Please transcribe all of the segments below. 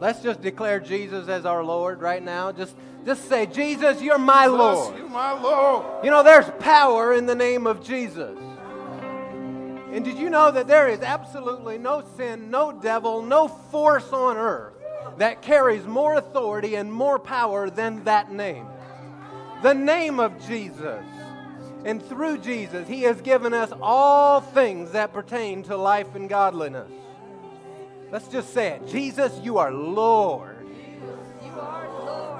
Let's just declare Jesus as our Lord right now. Just, just say, Jesus, you're my Lord. You're my Lord. You know, there's power in the name of Jesus. And did you know that there is absolutely no sin, no devil, no force on earth that carries more authority and more power than that name? The name of Jesus. And through Jesus, He has given us all things that pertain to life and godliness. Let's just say it Jesus, you are Lord.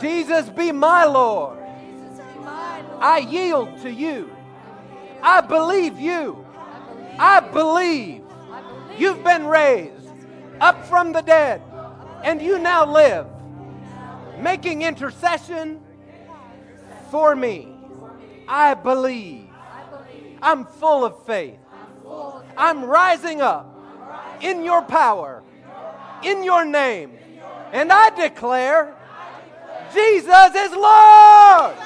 Jesus, be my Lord. I yield to you. I believe you. I believe you've been raised up from the dead and you now live, making intercession for me. I believe. I'm full of faith. I'm rising up in your power, in your name. And I declare Jesus is Lord.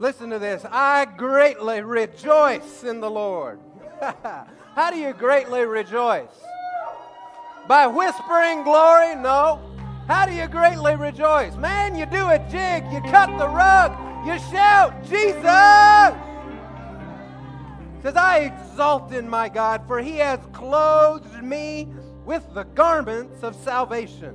Listen to this. I greatly rejoice in the Lord. How do you greatly rejoice? By whispering glory? No. How do you greatly rejoice? Man, you do a jig, you cut the rug, you shout, Jesus! Says, I exult in my God, for he has clothed me with the garments of salvation.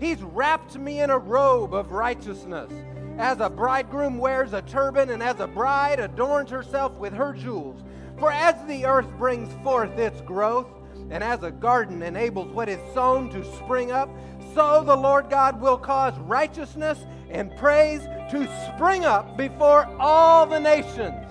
He's wrapped me in a robe of righteousness as a bridegroom wears a turban, and as a bride adorns herself with her jewels. For as the earth brings forth its growth, and as a garden enables what is sown to spring up, so the Lord God will cause righteousness and praise to spring up before all the nations.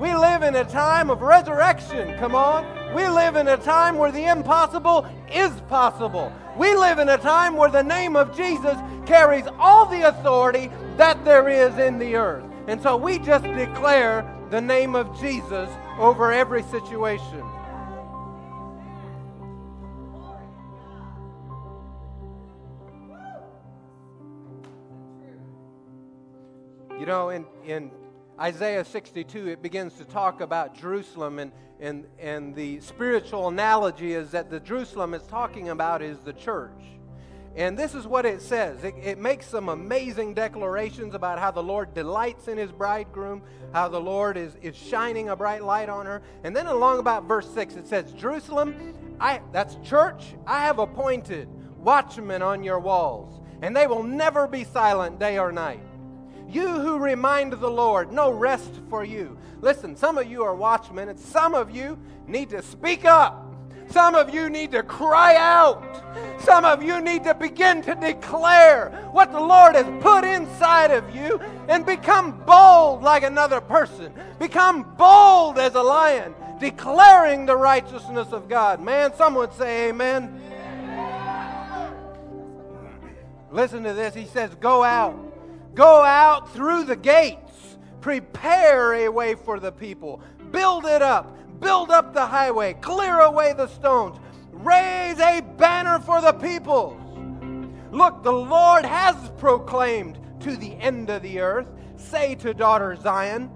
We live in a time of resurrection, come on. We live in a time where the impossible is possible. We live in a time where the name of Jesus carries all the authority that there is in the earth. And so we just declare the name of Jesus over every situation. You know, in, in Isaiah 62, it begins to talk about Jerusalem, and, and, and the spiritual analogy is that the Jerusalem is talking about is the church. And this is what it says it, it, makes some amazing declarations about how the Lord delights in his bridegroom, how the Lord is, is shining a bright light on her. And then along about verse 6, it says, Jerusalem, I, that's church, I have appointed watchmen on your walls, and they will never be silent day or night. You who remind the Lord, no rest for you. Listen, some of you are watchmen, and some of you need to speak up. Some of you need to cry out. Some of you need to begin to declare what the Lord has put inside of you and become bold like another person. Become bold as a lion, declaring the righteousness of God. Man, someone say amen. Listen to this. He says, Go out. Go out through the gates. Prepare a way for the people. Build it up build up the highway, clear away the stones, raise a banner for the peoples. Look, the Lord has proclaimed to the end of the earth, say to daughter Zion,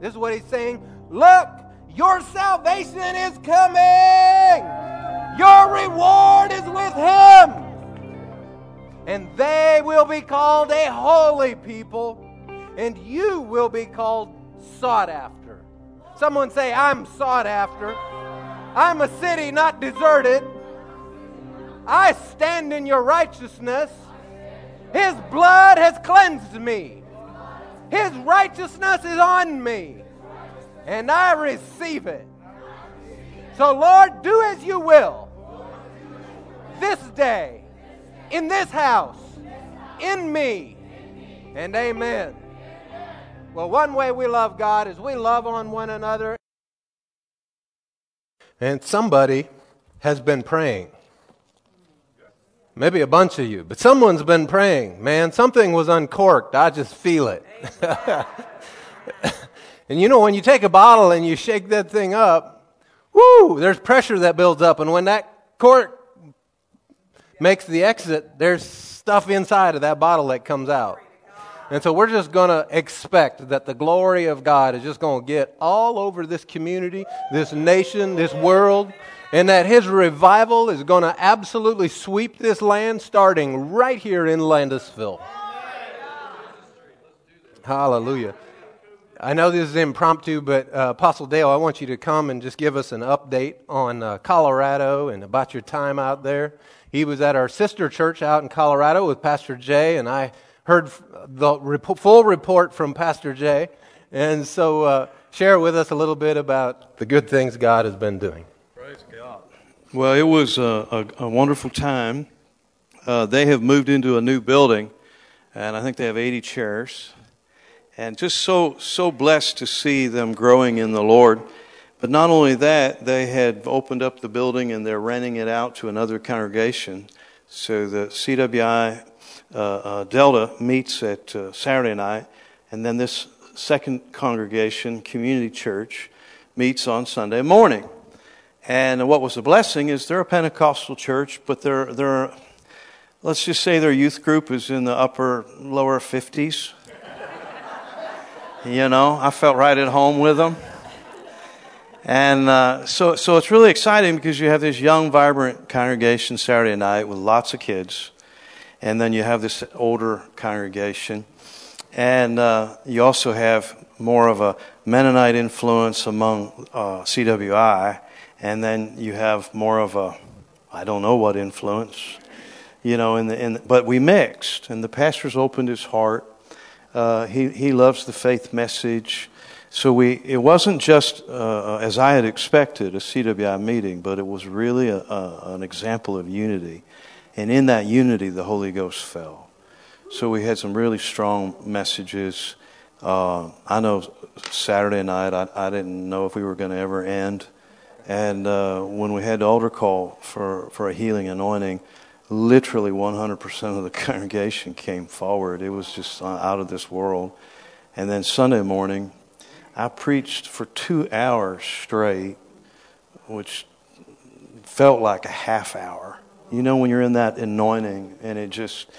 this is what he's saying, look, your salvation is coming. Your reward is with him. And they will be called a holy people, and you will be called sought after. Someone say, I'm sought after. I'm a city not deserted. I stand in your righteousness. His blood has cleansed me. His righteousness is on me. And I receive it. So, Lord, do as you will this day, in this house, in me. And amen. Well, one way we love God is we love on one another. And somebody has been praying. Maybe a bunch of you, but someone's been praying. Man, something was uncorked. I just feel it. and you know, when you take a bottle and you shake that thing up, whoo, there's pressure that builds up. And when that cork makes the exit, there's stuff inside of that bottle that comes out. And so we're just going to expect that the glory of God is just going to get all over this community, this nation, this world, and that His revival is going to absolutely sweep this land starting right here in Landisville. Hallelujah. I know this is impromptu, but uh, Apostle Dale, I want you to come and just give us an update on uh, Colorado and about your time out there. He was at our sister church out in Colorado with Pastor Jay, and I heard the rep- full report from Pastor Jay. And so, uh, share with us a little bit about the good things God has been doing. Praise God. Well, it was a, a, a wonderful time. Uh, they have moved into a new building, and I think they have 80 chairs. And just so, so blessed to see them growing in the Lord. But not only that, they had opened up the building and they're renting it out to another congregation. So the CWI uh, uh, Delta meets at uh, Saturday night, and then this second congregation, Community Church, meets on Sunday morning. And what was a blessing is they're a Pentecostal church, but they're, they're let's just say their youth group is in the upper, lower 50s. you know, I felt right at home with them. And uh, so, so it's really exciting because you have this young, vibrant congregation Saturday night with lots of kids and then you have this older congregation. And uh, you also have more of a Mennonite influence among uh, CWI, and then you have more of a, I don't know what influence, you know, in the, in the, but we mixed, and the pastor's opened his heart. Uh, he, he loves the faith message. So we, it wasn't just, uh, as I had expected, a CWI meeting, but it was really a, a, an example of unity. And in that unity, the Holy Ghost fell. So we had some really strong messages. Uh, I know Saturday night, I, I, didn't know if we were going to ever end. And uh, when we had the altar call for, for a healing anointing, literally 100% of the congregation came forward. It was just uh, out of this world. And then Sunday morning, I preached for two hours straight, which felt like a half hour. You know, when you're in that anointing, and it just,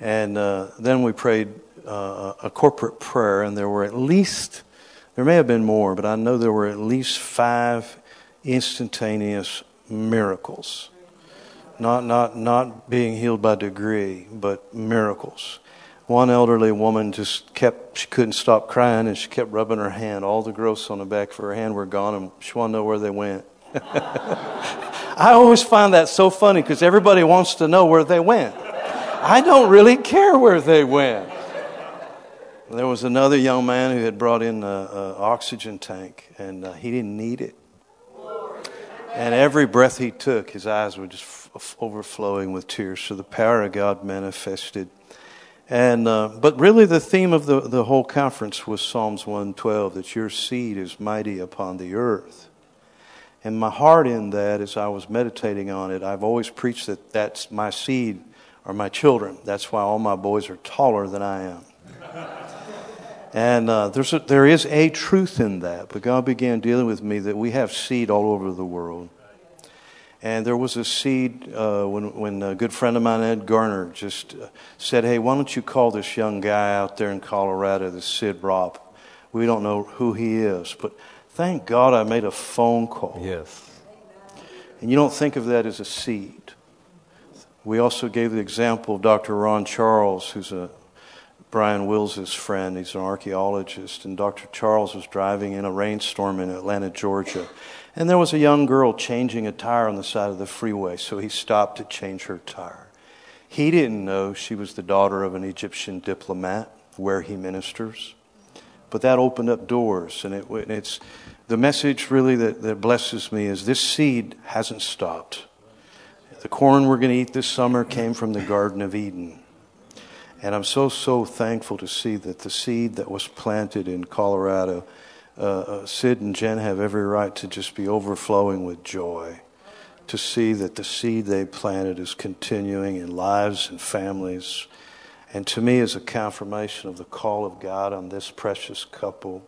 and uh, then we prayed uh, a corporate prayer, and there were at least, there may have been more, but I know there were at least five instantaneous miracles. Not, not, not being healed by degree, but miracles. One elderly woman just kept, she couldn't stop crying and she kept rubbing her hand. All the growths on the back of her hand were gone and she wanted to know where they went. I always find that so funny because everybody wants to know where they went. I don't really care where they went. There was another young man who had brought in an oxygen tank, and uh, he didn't need it. And every breath he took, his eyes were just f- overflowing with tears. So the power of God manifested. And uh, but really, the theme of the, the whole conference was Psalms 112 that your seed is mighty upon the earth. And my heart in that, as I was meditating on it, I've always preached that that's my seed or my children. That's why all my boys are taller than I am. and uh, there's a, there is a truth in that. But God began dealing with me that we have seed all over the world. And there was a seed uh, when, when a good friend of mine, Ed Garner, just uh, said, Hey, why don't you call this young guy out there in Colorado, this Sid Ropp? We don't know who he is, but Thank God I made a phone call. Yes. And you don't think of that as a seed. We also gave the example of Dr. Ron Charles, who's a Brian Wills' friend. He's an archaeologist. And Dr. Charles was driving in a rainstorm in Atlanta, Georgia. And there was a young girl changing a tire on the side of the freeway, so he stopped to change her tire. He didn't know she was the daughter of an Egyptian diplomat where he ministers. But that opened up doors, and it, it's the message really that, that blesses me is this seed hasn't stopped. The corn we're going to eat this summer came from the Garden of Eden. And I'm so, so thankful to see that the seed that was planted in Colorado, uh, uh, Sid and Jen have every right to just be overflowing with joy. To see that the seed they planted is continuing in lives and families and to me is a confirmation of the call of God on this precious couple.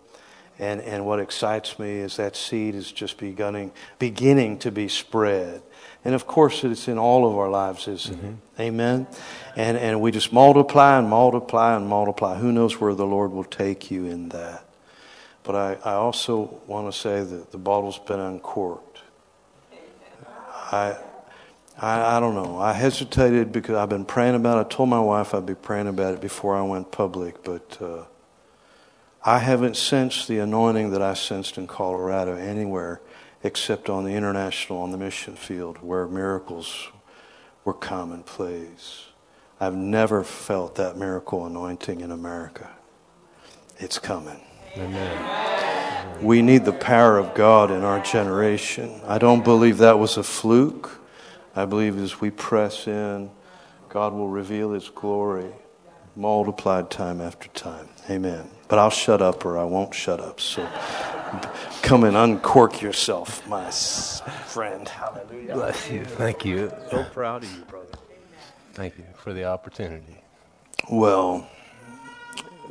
And, and what excites me is that seed is just beginning, beginning to be spread. And of course, it's in all of our lives, isn't mm-hmm. it? Amen. And, and we just multiply and multiply and multiply. Who knows where the Lord will take you in that? But I, I also want to say that the bottle's been uncorked. I, I, I don't know. I hesitated because I've been praying about it. I told my wife I'd be praying about it before I went public, but uh, I haven't sensed the anointing that I sensed in Colorado anywhere except on the international, on the mission field, where miracles were commonplace. I've never felt that miracle anointing in America. It's coming. Amen. We need the power of God in our generation. I don't believe that was a fluke. I believe as we press in, God will reveal His glory multiplied time after time. Amen. But I'll shut up or I won't shut up. So come and uncork yourself, my friend. Hallelujah. Bless you. Thank you. So proud of you, brother. Thank you for the opportunity. Well,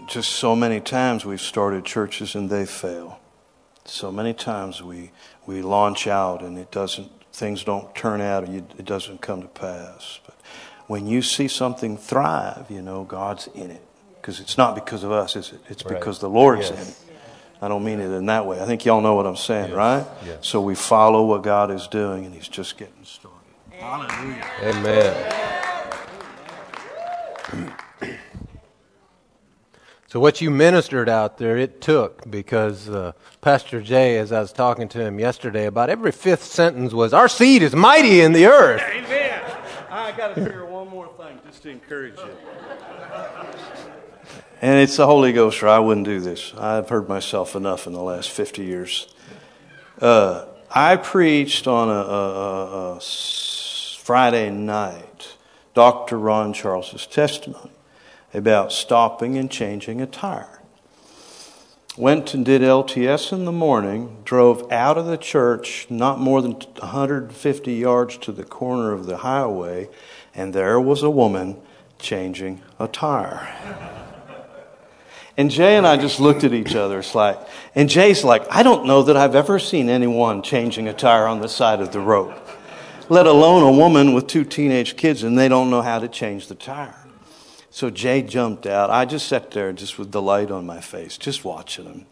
just so many times we've started churches and they fail. So many times we, we launch out and it doesn't, things don't turn out or you, it doesn't come to pass. But when you see something thrive, you know God's in it. Because it's not because of us, is it? It's right. because the Lord's yes. in it. I don't mean it in that way. I think y'all know what I'm saying, yes. right? Yes. So we follow what God is doing and He's just getting started. Hallelujah. Amen. So, what you ministered out there, it took because uh, Pastor Jay, as I was talking to him yesterday, about every fifth sentence was, Our seed is mighty in the earth. Amen. I got to figure one more thing just to encourage you. And it's the Holy Ghost, or I wouldn't do this. I've heard myself enough in the last 50 years. Uh, I preached on a, a, a Friday night Dr. Ron Charles's testimony about stopping and changing a tire. Went and did LTS in the morning, drove out of the church not more than 150 yards to the corner of the highway, and there was a woman changing a tire. And Jay and I just looked at each other. It's like, and Jay's like, I don't know that I've ever seen anyone changing a tire on the side of the road, let alone a woman with two teenage kids and they don't know how to change the tire. So Jay jumped out. I just sat there just with delight on my face, just watching him.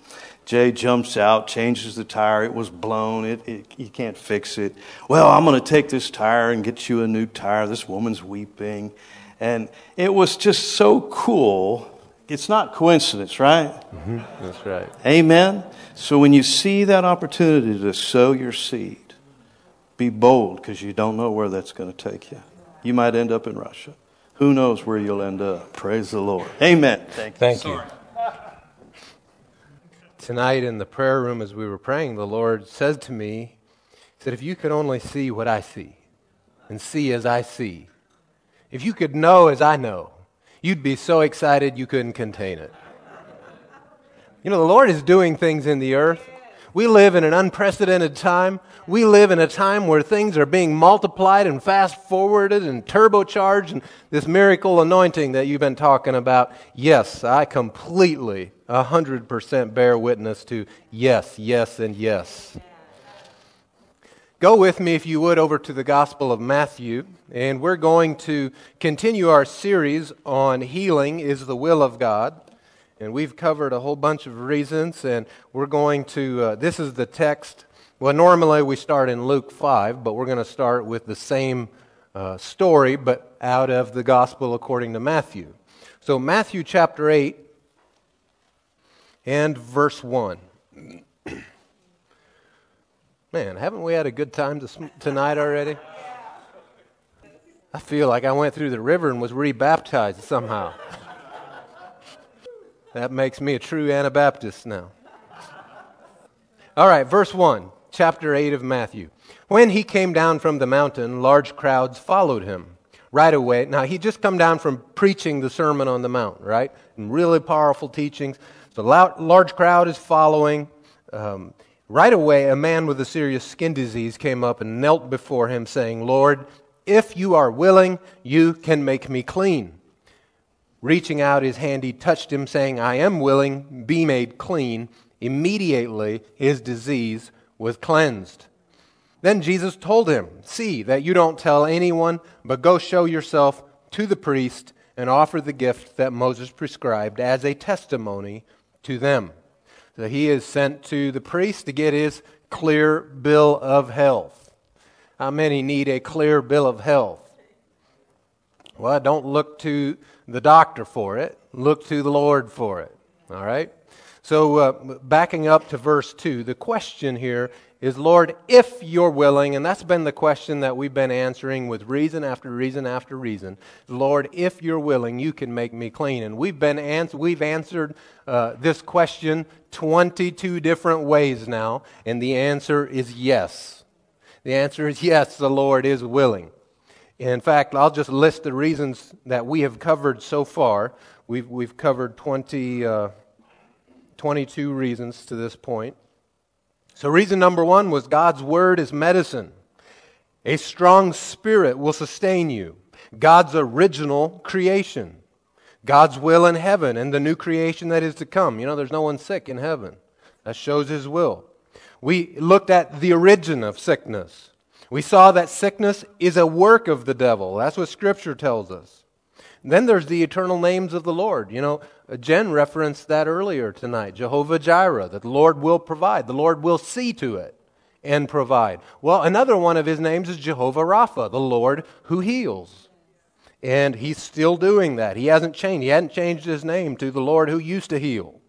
Jay jumps out, changes the tire. It was blown. It, it you can't fix it. Well, I'm going to take this tire and get you a new tire. This woman's weeping. And it was just so cool. It's not coincidence, right? Mm-hmm. That's right. Amen. So when you see that opportunity to sow your seed, be bold because you don't know where that's going to take you. You might end up in Russia. Who knows where you'll end up? Praise the Lord. Amen. Thank you. Thank you. Tonight in the prayer room, as we were praying, the Lord said to me, He said, If you could only see what I see and see as I see, if you could know as I know, you'd be so excited you couldn't contain it. You know, the Lord is doing things in the earth we live in an unprecedented time. We live in a time where things are being multiplied and fast forwarded and turbocharged. And this miracle anointing that you've been talking about, yes, I completely, 100% bear witness to yes, yes, and yes. Go with me, if you would, over to the Gospel of Matthew, and we're going to continue our series on healing is the will of God. And we've covered a whole bunch of reasons, and we're going to, uh, this is the text. Well, normally we start in Luke 5, but we're going to start with the same uh, story, but out of the Gospel according to Matthew. So, Matthew chapter 8 and verse 1. Man, haven't we had a good time this, tonight already? I feel like I went through the river and was rebaptized somehow. That makes me a true Anabaptist now. All right, verse 1, chapter 8 of Matthew. When he came down from the mountain, large crowds followed him. Right away, now he just come down from preaching the Sermon on the Mount, right? And really powerful teachings. The large crowd is following. Um, right away, a man with a serious skin disease came up and knelt before him, saying, Lord, if you are willing, you can make me clean. Reaching out his hand, he touched him, saying, I am willing, be made clean. Immediately his disease was cleansed. Then Jesus told him, See that you don't tell anyone, but go show yourself to the priest and offer the gift that Moses prescribed as a testimony to them. So he is sent to the priest to get his clear bill of health. How many need a clear bill of health? Well, don't look to the doctor for it, look to the Lord for it. All right? So, uh, backing up to verse 2, the question here is, Lord, if you're willing, and that's been the question that we've been answering with reason after reason after reason. Lord, if you're willing, you can make me clean. And we've, been ans- we've answered uh, this question 22 different ways now, and the answer is yes. The answer is yes, the Lord is willing. In fact, I'll just list the reasons that we have covered so far. We've, we've covered 20, uh, 22 reasons to this point. So, reason number one was God's Word is medicine. A strong spirit will sustain you. God's original creation. God's will in heaven and the new creation that is to come. You know, there's no one sick in heaven. That shows His will. We looked at the origin of sickness. We saw that sickness is a work of the devil. That's what Scripture tells us. Then there's the eternal names of the Lord. You know, Jen referenced that earlier tonight Jehovah Jireh, that the Lord will provide, the Lord will see to it and provide. Well, another one of his names is Jehovah Rapha, the Lord who heals. And he's still doing that. He hasn't changed. He hadn't changed his name to the Lord who used to heal.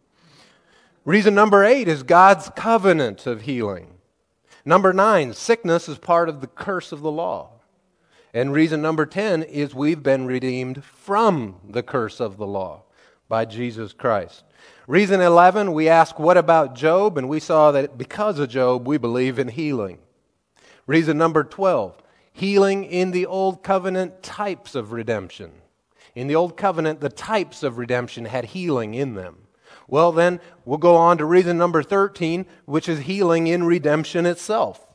Reason number eight is God's covenant of healing. Number nine, sickness is part of the curse of the law. And reason number 10 is we've been redeemed from the curse of the law by Jesus Christ. Reason 11, we ask, what about Job? And we saw that because of Job, we believe in healing. Reason number 12, healing in the Old Covenant types of redemption. In the Old Covenant, the types of redemption had healing in them. Well, then we'll go on to reason number 13, which is healing in redemption itself.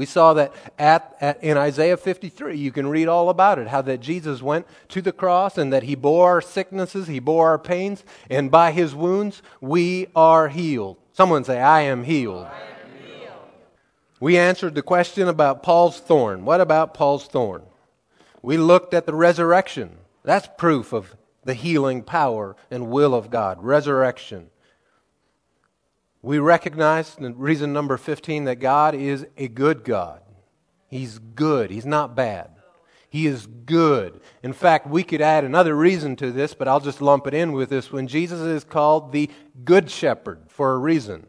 We saw that at, at, in Isaiah 53. You can read all about it how that Jesus went to the cross and that he bore our sicknesses, he bore our pains, and by his wounds we are healed. Someone say, I am healed. I am healed. We answered the question about Paul's thorn. What about Paul's thorn? We looked at the resurrection. That's proof of the healing power and will of God. Resurrection. We recognize, reason number 15, that God is a good God. He's good. He's not bad. He is good. In fact, we could add another reason to this, but I'll just lump it in with this. When Jesus is called the Good Shepherd for a reason,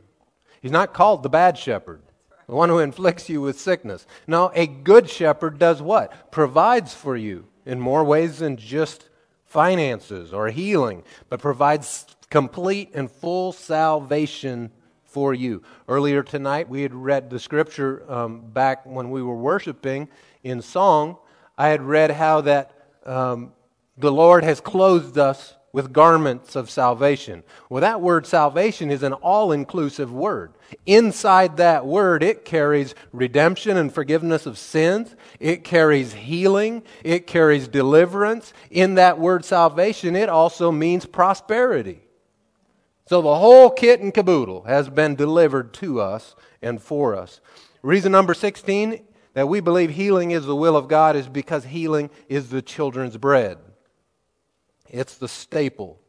he's not called the Bad Shepherd, the one who inflicts you with sickness. No, a good shepherd does what? Provides for you in more ways than just finances or healing, but provides complete and full salvation for you. Earlier tonight, we had read the scripture um, back when we were worshiping in song. I had read how that um, the Lord has clothed us with garments of salvation. Well, that word salvation is an all inclusive word. Inside that word, it carries redemption and forgiveness of sins, it carries healing, it carries deliverance. In that word salvation, it also means prosperity. So the whole kit and caboodle has been delivered to us and for us. Reason number 16 that we believe healing is the will of God is because healing is the children's bread. It's the staple.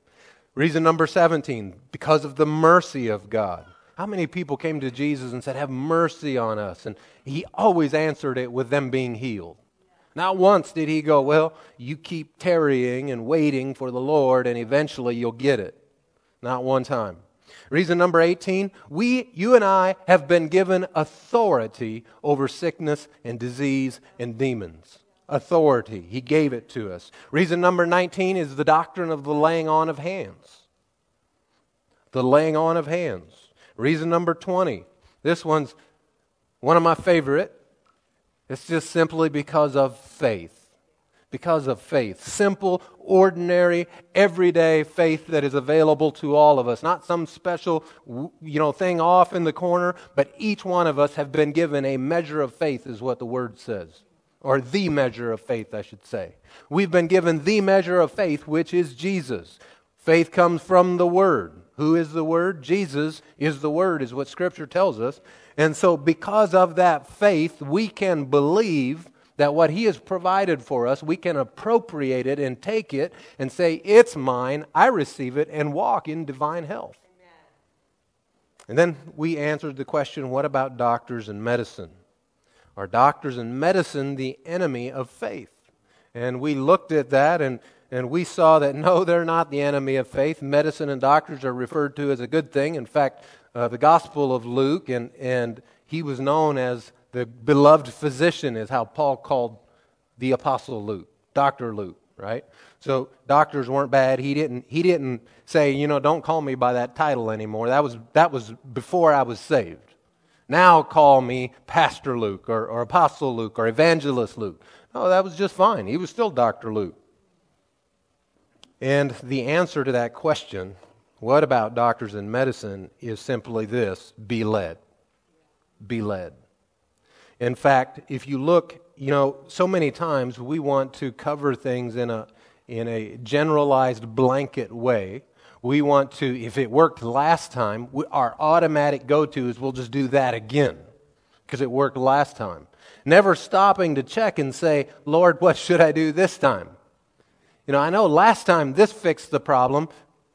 Reason number 17 because of the mercy of God. How many people came to Jesus and said, Have mercy on us? And he always answered it with them being healed. Not once did he go, Well, you keep tarrying and waiting for the Lord, and eventually you'll get it. Not one time. Reason number 18 we, you and I, have been given authority over sickness and disease and demons. Authority. He gave it to us. Reason number 19 is the doctrine of the laying on of hands. The laying on of hands. Reason number 20. This one's one of my favorite. It's just simply because of faith because of faith. Simple, ordinary, everyday faith that is available to all of us. Not some special, you know, thing off in the corner, but each one of us have been given a measure of faith is what the word says. Or the measure of faith, I should say. We've been given the measure of faith, which is Jesus. Faith comes from the Word. Who is the Word? Jesus is the Word, is what Scripture tells us. And so, because of that faith, we can believe that what He has provided for us, we can appropriate it and take it and say, It's mine, I receive it, and walk in divine health. And then we answered the question what about doctors and medicine? Are doctors and medicine the enemy of faith? And we looked at that and, and we saw that no, they're not the enemy of faith. Medicine and doctors are referred to as a good thing. In fact, uh, the Gospel of Luke, and, and he was known as the beloved physician, is how Paul called the Apostle Luke, Dr. Luke, right? So doctors weren't bad. He didn't, he didn't say, you know, don't call me by that title anymore. That was, that was before I was saved. Now call me Pastor Luke or, or Apostle Luke or Evangelist Luke. No, that was just fine. He was still Dr. Luke. And the answer to that question, what about doctors in medicine, is simply this be led. Be led. In fact, if you look, you know, so many times we want to cover things in a, in a generalized blanket way. We want to, if it worked last time, we, our automatic go to is we'll just do that again because it worked last time. Never stopping to check and say, Lord, what should I do this time? You know, I know last time this fixed the problem.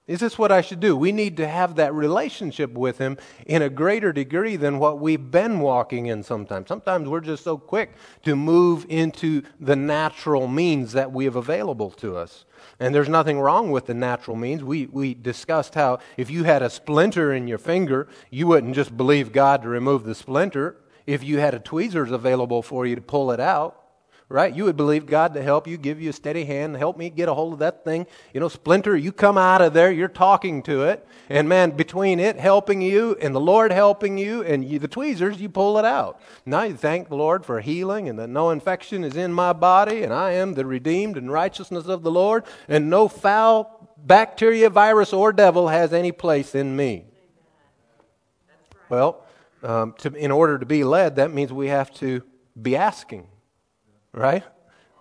Is this what I should do? We need to have that relationship with Him in a greater degree than what we've been walking in sometimes. Sometimes we're just so quick to move into the natural means that we have available to us. And there's nothing wrong with the natural means. We, we discussed how if you had a splinter in your finger, you wouldn't just believe God to remove the splinter. If you had a tweezers available for you to pull it out, right? You would believe God to help you, give you a steady hand, help me get a hold of that thing. You know, splinter, you come out of there, you're talking to it. And man, between it helping you and the Lord helping you and you, the tweezers, you pull it out. Now you thank the Lord for healing and that no infection is in my body and I am the redeemed and righteousness of the Lord and no foul bacteria, virus, or devil has any place in me. Well, um, to, in order to be led, that means we have to be asking right?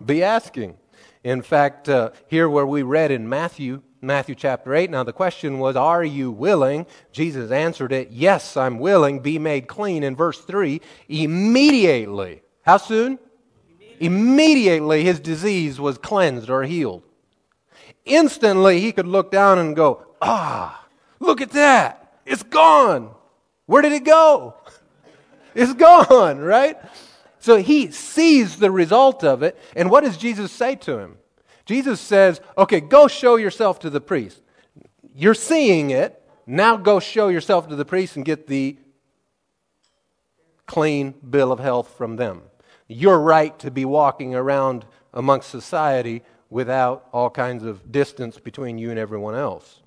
Be asking. In fact, uh, here where we read in Matthew, Matthew chapter 8, now the question was, Are you willing? Jesus answered it, Yes, I'm willing, be made clean. In verse 3, immediately, how soon? Immediately, immediately his disease was cleansed or healed. Instantly, he could look down and go, Ah, look at that. It's gone. Where did it go? It's gone, right? So he sees the result of it. And what does Jesus say to him? Jesus says, Okay, go show yourself to the priest. You're seeing it. Now go show yourself to the priest and get the clean bill of health from them. Your right to be walking around amongst society without all kinds of distance between you and everyone else.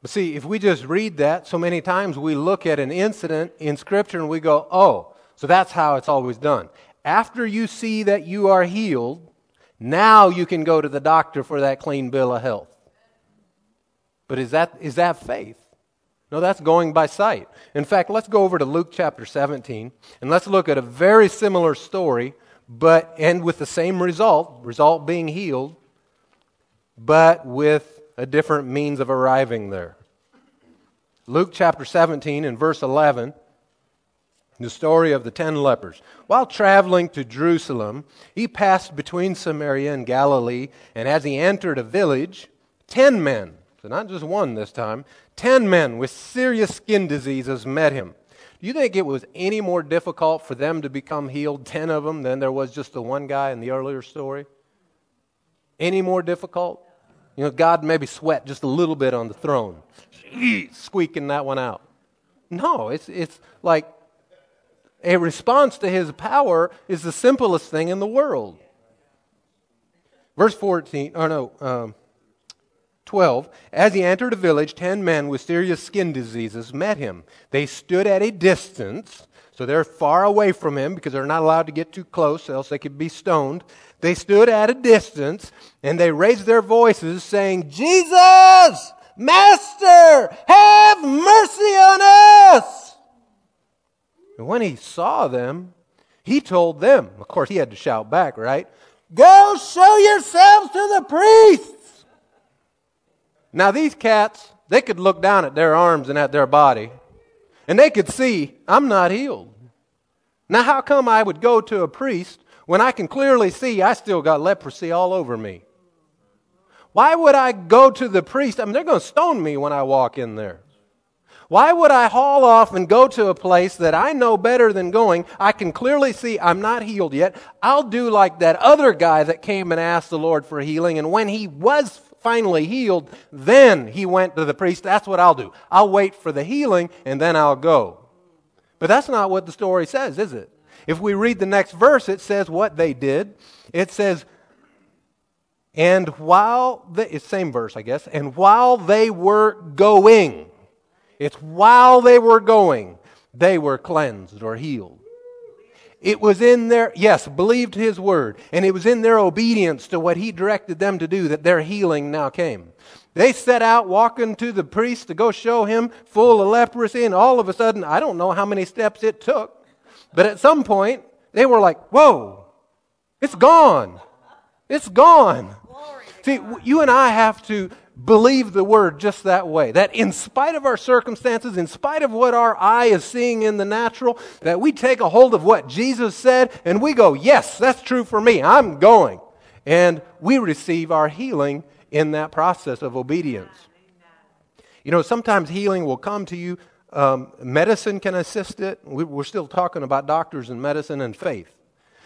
But see, if we just read that, so many times we look at an incident in Scripture and we go, oh, so that's how it's always done. After you see that you are healed, now you can go to the doctor for that clean bill of health. But is that, is that faith? No, that's going by sight. In fact, let's go over to Luke chapter 17 and let's look at a very similar story, but end with the same result, result being healed, but with a different means of arriving there. Luke chapter 17 and verse 11 the story of the ten lepers. While traveling to Jerusalem, he passed between Samaria and Galilee, and as he entered a village, ten men, so not just one this time, ten men with serious skin diseases met him. Do you think it was any more difficult for them to become healed, ten of them, than there was just the one guy in the earlier story? Any more difficult? You know, God maybe sweat just a little bit on the throne, squeaking that one out. No, it's, it's like a response to his power is the simplest thing in the world. Verse 14, or no, um, 12. As he entered a village, ten men with serious skin diseases met him. They stood at a distance, so they're far away from him because they're not allowed to get too close, else they could be stoned. They stood at a distance and they raised their voices, saying, Jesus, Master, have mercy on us. And when he saw them, he told them, of course, he had to shout back, right? Go show yourselves to the priests. Now, these cats, they could look down at their arms and at their body, and they could see, I'm not healed. Now, how come I would go to a priest when I can clearly see I still got leprosy all over me? Why would I go to the priest? I mean, they're going to stone me when I walk in there. Why would I haul off and go to a place that I know better than going? I can clearly see I'm not healed yet. I'll do like that other guy that came and asked the Lord for healing, and when he was finally healed, then he went to the priest. That's what I'll do. I'll wait for the healing, and then I'll go. But that's not what the story says, is it? If we read the next verse, it says what they did. It says, and while the same verse, I guess, and while they were going, it's while they were going, they were cleansed or healed. It was in their, yes, believed his word, and it was in their obedience to what he directed them to do that their healing now came. They set out walking to the priest to go show him full of leprosy, and all of a sudden, I don't know how many steps it took, but at some point, they were like, Whoa, it's gone. It's gone. See, you and I have to believe the word just that way. That in spite of our circumstances, in spite of what our eye is seeing in the natural, that we take a hold of what Jesus said and we go, yes, that's true for me. I'm going. And we receive our healing in that process of obedience. You know, sometimes healing will come to you. Um, medicine can assist it. We're still talking about doctors and medicine and faith.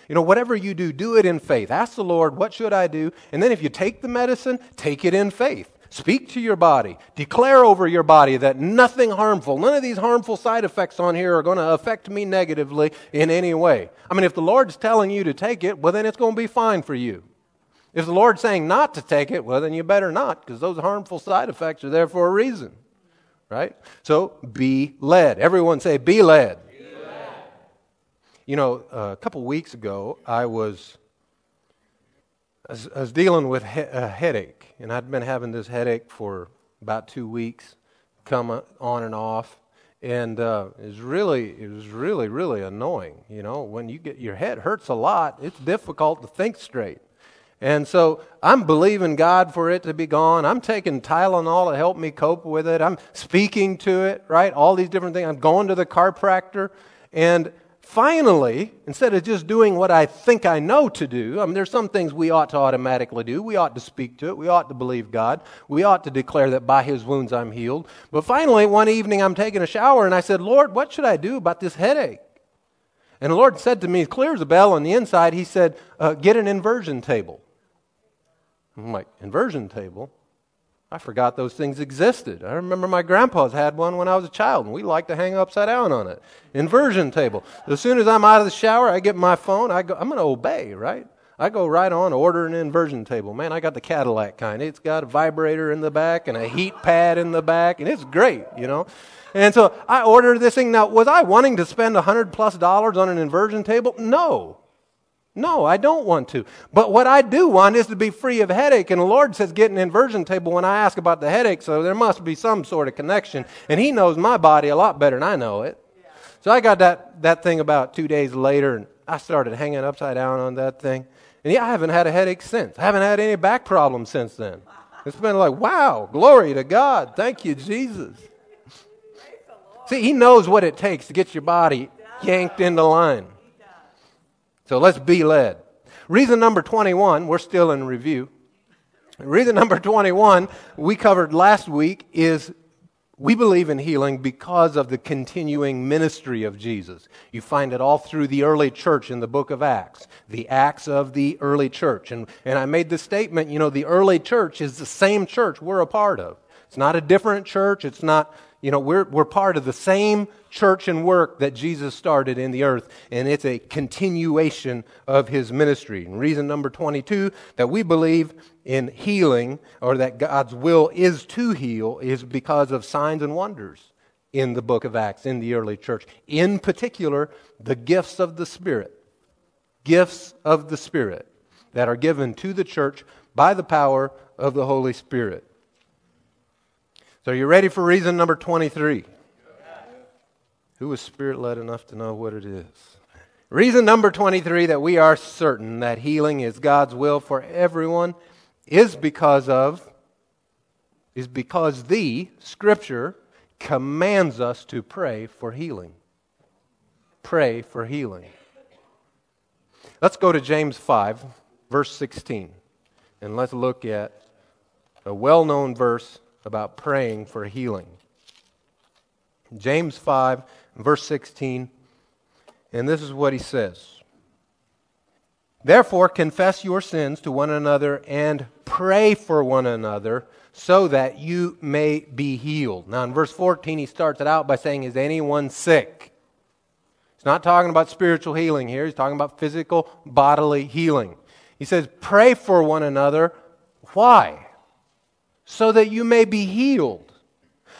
You know, whatever you do, do it in faith. Ask the Lord, what should I do? And then if you take the medicine, take it in faith. Speak to your body. Declare over your body that nothing harmful, none of these harmful side effects on here are going to affect me negatively in any way. I mean, if the Lord's telling you to take it, well, then it's going to be fine for you. If the Lord's saying not to take it, well, then you better not, because those harmful side effects are there for a reason. Right? So be led. Everyone say, be led. You know, a couple weeks ago, I was I was, dealing with a headache, and I'd been having this headache for about two weeks, come on and off, and uh, it was really, it was really, really annoying. You know, when you get your head hurts a lot, it's difficult to think straight. And so I'm believing God for it to be gone. I'm taking Tylenol to help me cope with it. I'm speaking to it, right? All these different things. I'm going to the chiropractor. And finally, instead of just doing what I think I know to do, I mean, there's some things we ought to automatically do. We ought to speak to it. We ought to believe God. We ought to declare that by His wounds I'm healed. But finally, one evening I'm taking a shower and I said, Lord, what should I do about this headache? And the Lord said to me, clear as a bell on the inside, He said, uh, get an inversion table. I'm like, inversion table? I forgot those things existed. I remember my grandpa's had one when I was a child, and we liked to hang upside down on it. Inversion table. As soon as I'm out of the shower, I get my phone. I go, I'm going to obey, right? I go right on, order an inversion table. Man, I got the Cadillac kind. It's got a vibrator in the back and a heat pad in the back, and it's great, you know. And so I ordered this thing. Now, was I wanting to spend a hundred plus dollars on an inversion table? No. No, I don't want to. But what I do want is to be free of headache. And the Lord says, get an inversion table when I ask about the headache. So there must be some sort of connection. And He knows my body a lot better than I know it. So I got that, that thing about two days later, and I started hanging upside down on that thing. And yeah, I haven't had a headache since. I haven't had any back problems since then. It's been like, wow, glory to God. Thank you, Jesus. See, He knows what it takes to get your body yanked into line. So let's be led. Reason number 21, we're still in review. Reason number 21, we covered last week, is we believe in healing because of the continuing ministry of Jesus. You find it all through the early church in the book of Acts, the Acts of the early church. And, and I made the statement, you know, the early church is the same church we're a part of. It's not a different church. It's not, you know, we're, we're part of the same church and work that Jesus started in the earth, and it's a continuation of his ministry. And reason number 22 that we believe in healing, or that God's will is to heal, is because of signs and wonders in the book of Acts, in the early church. In particular, the gifts of the Spirit. Gifts of the Spirit that are given to the church by the power of the Holy Spirit. So, are you ready for reason number 23? Who was spirit led enough to know what it is? Reason number 23 that we are certain that healing is God's will for everyone is because of is because the Scripture commands us to pray for healing. Pray for healing. Let's go to James 5, verse 16, and let's look at a well known verse about praying for healing. James 5, verse 16, and this is what he says. Therefore, confess your sins to one another and pray for one another so that you may be healed. Now, in verse 14, he starts it out by saying, Is anyone sick? He's not talking about spiritual healing here, he's talking about physical, bodily healing. He says, Pray for one another. Why? So that you may be healed.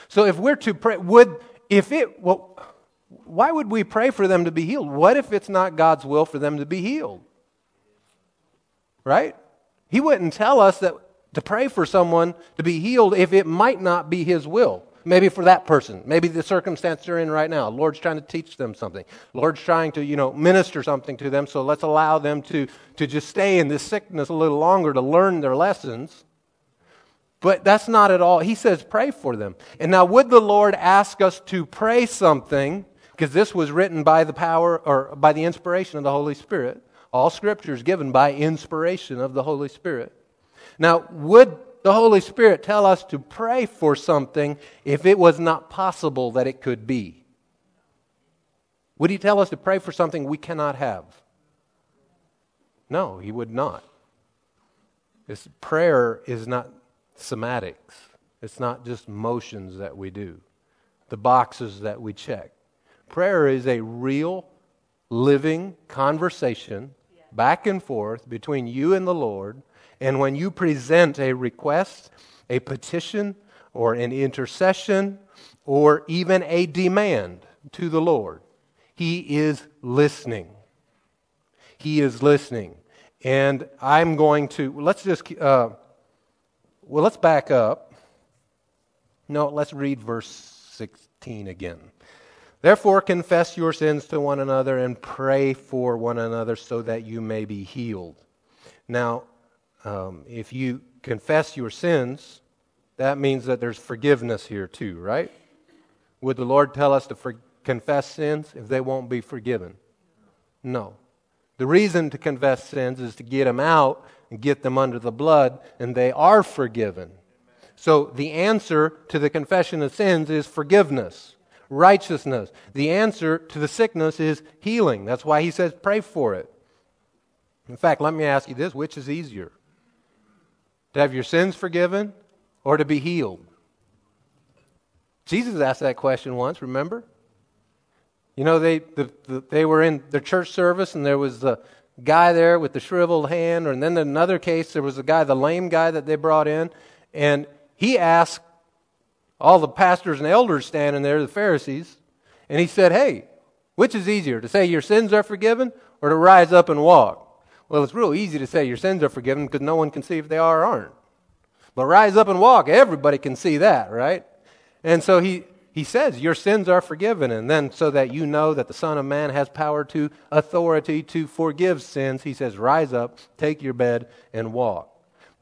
So, if we're to pray, would, if it, well, why would we pray for them to be healed? What if it's not God's will for them to be healed? Right? He wouldn't tell us that to pray for someone to be healed if it might not be his will. Maybe for that person, maybe the circumstance they're in right now. Lord's trying to teach them something. Lord's trying to, you know, minister something to them. So let's allow them to, to just stay in this sickness a little longer to learn their lessons. But that's not at all. He says, pray for them. And now, would the Lord ask us to pray something? Because this was written by the power or by the inspiration of the Holy Spirit. All scripture is given by inspiration of the Holy Spirit. Now, would the Holy Spirit tell us to pray for something if it was not possible that it could be? Would He tell us to pray for something we cannot have? No, He would not. This prayer is not somatics, it's not just motions that we do, the boxes that we check. Prayer is a real, living conversation back and forth between you and the Lord. And when you present a request, a petition, or an intercession, or even a demand to the Lord, He is listening. He is listening. And I'm going to, let's just, uh, well, let's back up. No, let's read verse 16 again. Therefore, confess your sins to one another and pray for one another so that you may be healed. Now, um, if you confess your sins, that means that there's forgiveness here too, right? Would the Lord tell us to for- confess sins if they won't be forgiven? No. The reason to confess sins is to get them out and get them under the blood, and they are forgiven. So the answer to the confession of sins is forgiveness righteousness. The answer to the sickness is healing. That's why he says pray for it. In fact, let me ask you this which is easier? To have your sins forgiven or to be healed? Jesus asked that question once, remember? You know, they, the, the, they were in the church service and there was the guy there with the shriveled hand, and then in another case, there was a guy, the lame guy that they brought in, and he asked all the pastors and elders standing there, the Pharisees, and he said, Hey, which is easier, to say your sins are forgiven or to rise up and walk? Well, it's real easy to say your sins are forgiven because no one can see if they are or aren't. But rise up and walk, everybody can see that, right? And so he, he says, Your sins are forgiven. And then, so that you know that the Son of Man has power to authority to forgive sins, he says, Rise up, take your bed, and walk.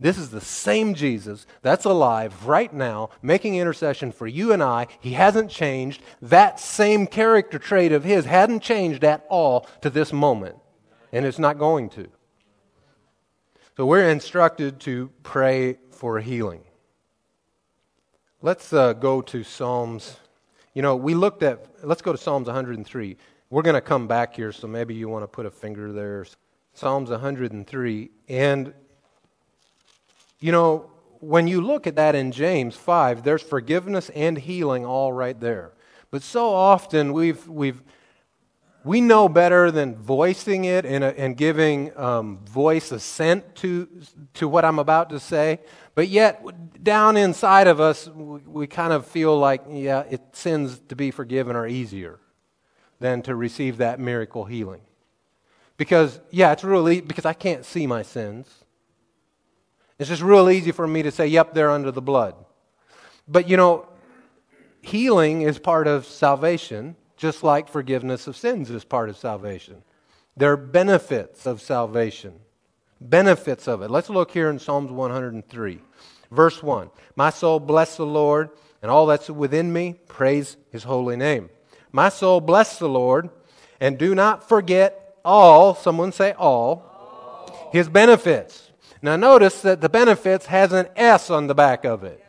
This is the same Jesus that's alive right now, making intercession for you and I. He hasn't changed. That same character trait of his hadn't changed at all to this moment, and it's not going to. So we're instructed to pray for healing. Let's uh, go to Psalms. You know, we looked at, let's go to Psalms 103. We're going to come back here, so maybe you want to put a finger there. Psalms 103. And you know, when you look at that in James 5, there's forgiveness and healing all right there. But so often we've, we've, we know better than voicing it and, and giving um, voice assent to, to what I'm about to say. But yet, down inside of us, we, we kind of feel like, yeah, it, sins to be forgiven are easier than to receive that miracle healing. Because, yeah, it's really, because I can't see my sins. It's just real easy for me to say, yep, they're under the blood. But you know, healing is part of salvation, just like forgiveness of sins is part of salvation. There are benefits of salvation, benefits of it. Let's look here in Psalms 103. Verse 1 My soul, bless the Lord, and all that's within me, praise his holy name. My soul, bless the Lord, and do not forget all, someone say all, all. his benefits. Now notice that the benefits has an S on the back of it.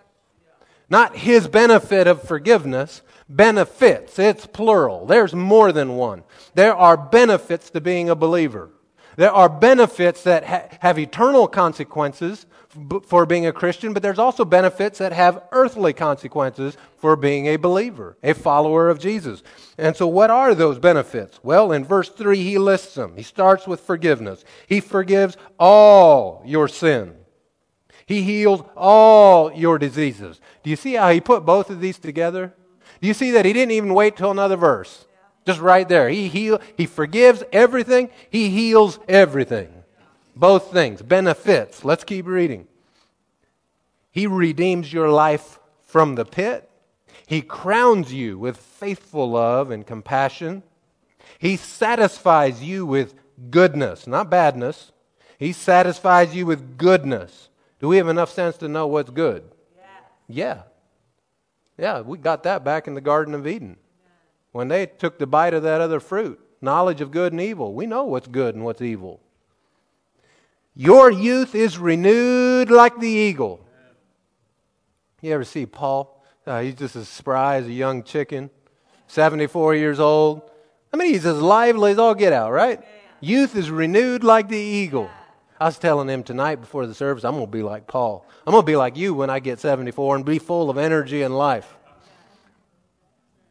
Not his benefit of forgiveness, benefits. It's plural. There's more than one. There are benefits to being a believer. There are benefits that ha- have eternal consequences f- for being a Christian, but there's also benefits that have earthly consequences for being a believer, a follower of Jesus. And so, what are those benefits? Well, in verse 3, he lists them. He starts with forgiveness. He forgives all your sin, he heals all your diseases. Do you see how he put both of these together? Do you see that he didn't even wait till another verse? Just right there. He, heal, he forgives everything, he heals everything. Both things, benefits. Let's keep reading. He redeems your life from the pit. He crowns you with faithful love and compassion. He satisfies you with goodness, not badness. He satisfies you with goodness. Do we have enough sense to know what's good? Yeah. Yeah, we got that back in the Garden of Eden when they took the bite of that other fruit knowledge of good and evil. We know what's good and what's evil. Your youth is renewed like the eagle. You ever see Paul? Uh, he's just as spry as a young chicken, 74 years old. I mean, he's as lively as all get out, right? Youth is renewed like the eagle. I was telling him tonight before the service, I'm going to be like Paul. I'm going to be like you when I get 74 and be full of energy and life.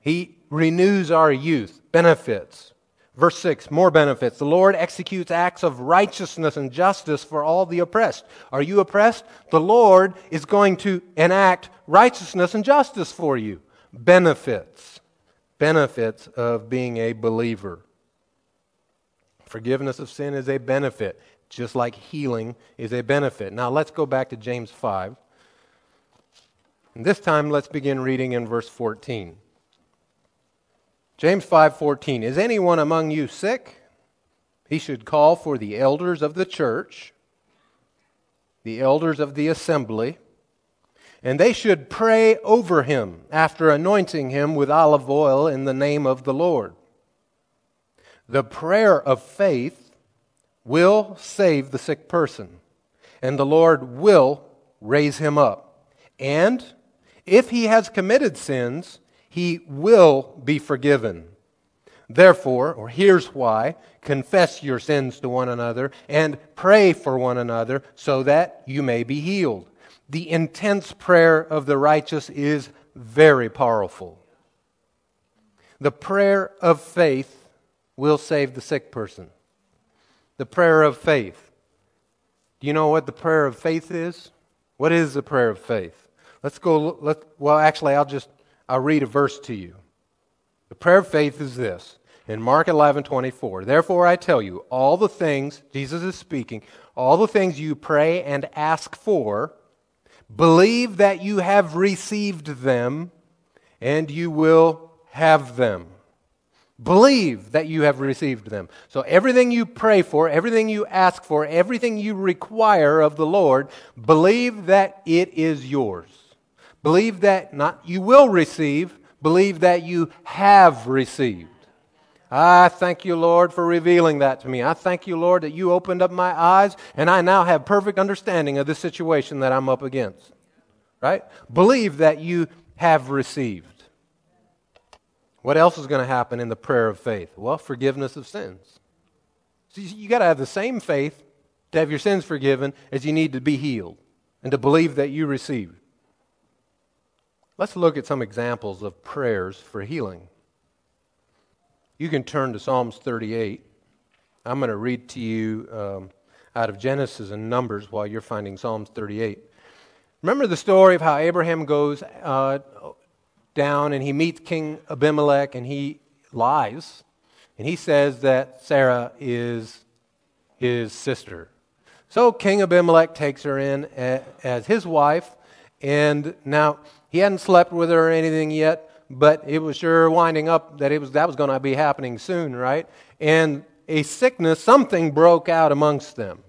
He renews our youth, benefits. Verse 6, more benefits. The Lord executes acts of righteousness and justice for all the oppressed. Are you oppressed? The Lord is going to enact righteousness and justice for you. Benefits. Benefits of being a believer. Forgiveness of sin is a benefit, just like healing is a benefit. Now let's go back to James 5. And this time let's begin reading in verse 14. James 5:14 Is anyone among you sick? He should call for the elders of the church, the elders of the assembly, and they should pray over him after anointing him with olive oil in the name of the Lord. The prayer of faith will save the sick person, and the Lord will raise him up. And if he has committed sins, he will be forgiven. Therefore, or here's why, confess your sins to one another and pray for one another so that you may be healed. The intense prayer of the righteous is very powerful. The prayer of faith will save the sick person. The prayer of faith. Do you know what the prayer of faith is? What is the prayer of faith? Let's go. Let, well, actually, I'll just I'll read a verse to you. The prayer of faith is this in Mark 11 24. Therefore, I tell you, all the things, Jesus is speaking, all the things you pray and ask for, believe that you have received them, and you will have them. Believe that you have received them. So, everything you pray for, everything you ask for, everything you require of the Lord, believe that it is yours. Believe that not you will receive, believe that you have received. I thank you, Lord, for revealing that to me. I thank you, Lord, that you opened up my eyes and I now have perfect understanding of the situation that I'm up against. Right? Believe that you have received. What else is going to happen in the prayer of faith? Well, forgiveness of sins. So you got to have the same faith to have your sins forgiven as you need to be healed and to believe that you received. Let's look at some examples of prayers for healing. You can turn to Psalms 38. I'm going to read to you um, out of Genesis and Numbers while you're finding Psalms 38. Remember the story of how Abraham goes uh, down and he meets King Abimelech and he lies. And he says that Sarah is his sister. So King Abimelech takes her in as his wife. And now he hadn't slept with her or anything yet, but it was sure winding up that it was that was going to be happening soon, right? And a sickness, something broke out amongst them.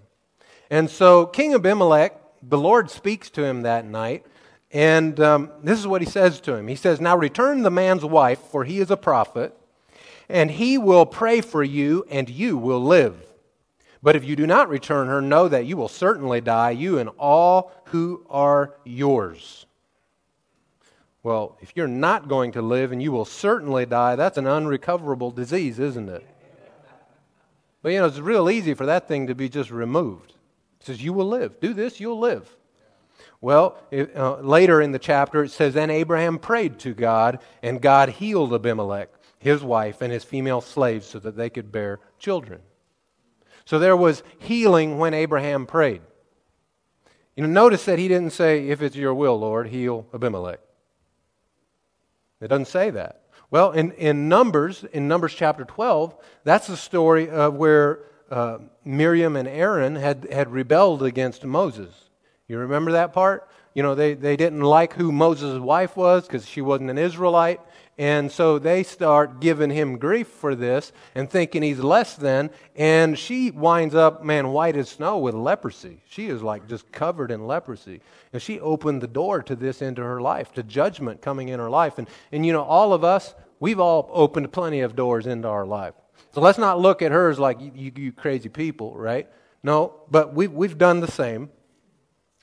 And so King Abimelech the Lord speaks to him that night, and um, this is what he says to him. He says, Now return the man's wife, for he is a prophet, and he will pray for you, and you will live. But if you do not return her, know that you will certainly die, you and all who are yours. Well, if you're not going to live and you will certainly die, that's an unrecoverable disease, isn't it? But you know, it's real easy for that thing to be just removed. It says, You will live. Do this, you'll live. Well, it, uh, later in the chapter, it says, Then Abraham prayed to God, and God healed Abimelech, his wife, and his female slaves so that they could bear children. So there was healing when Abraham prayed. You know, notice that he didn't say, If it's your will, Lord, heal Abimelech. It doesn't say that. Well, in, in Numbers, in Numbers chapter 12, that's the story of where uh, Miriam and Aaron had, had rebelled against Moses. You remember that part? You know, they, they didn't like who Moses' wife was because she wasn't an Israelite. And so they start giving him grief for this and thinking he's less than. And she winds up, man, white as snow with leprosy. She is like just covered in leprosy. And she opened the door to this into her life, to judgment coming in her life. And, and you know, all of us, we've all opened plenty of doors into our life. So let's not look at her as like, you, you, you crazy people, right? No, but we've, we've done the same.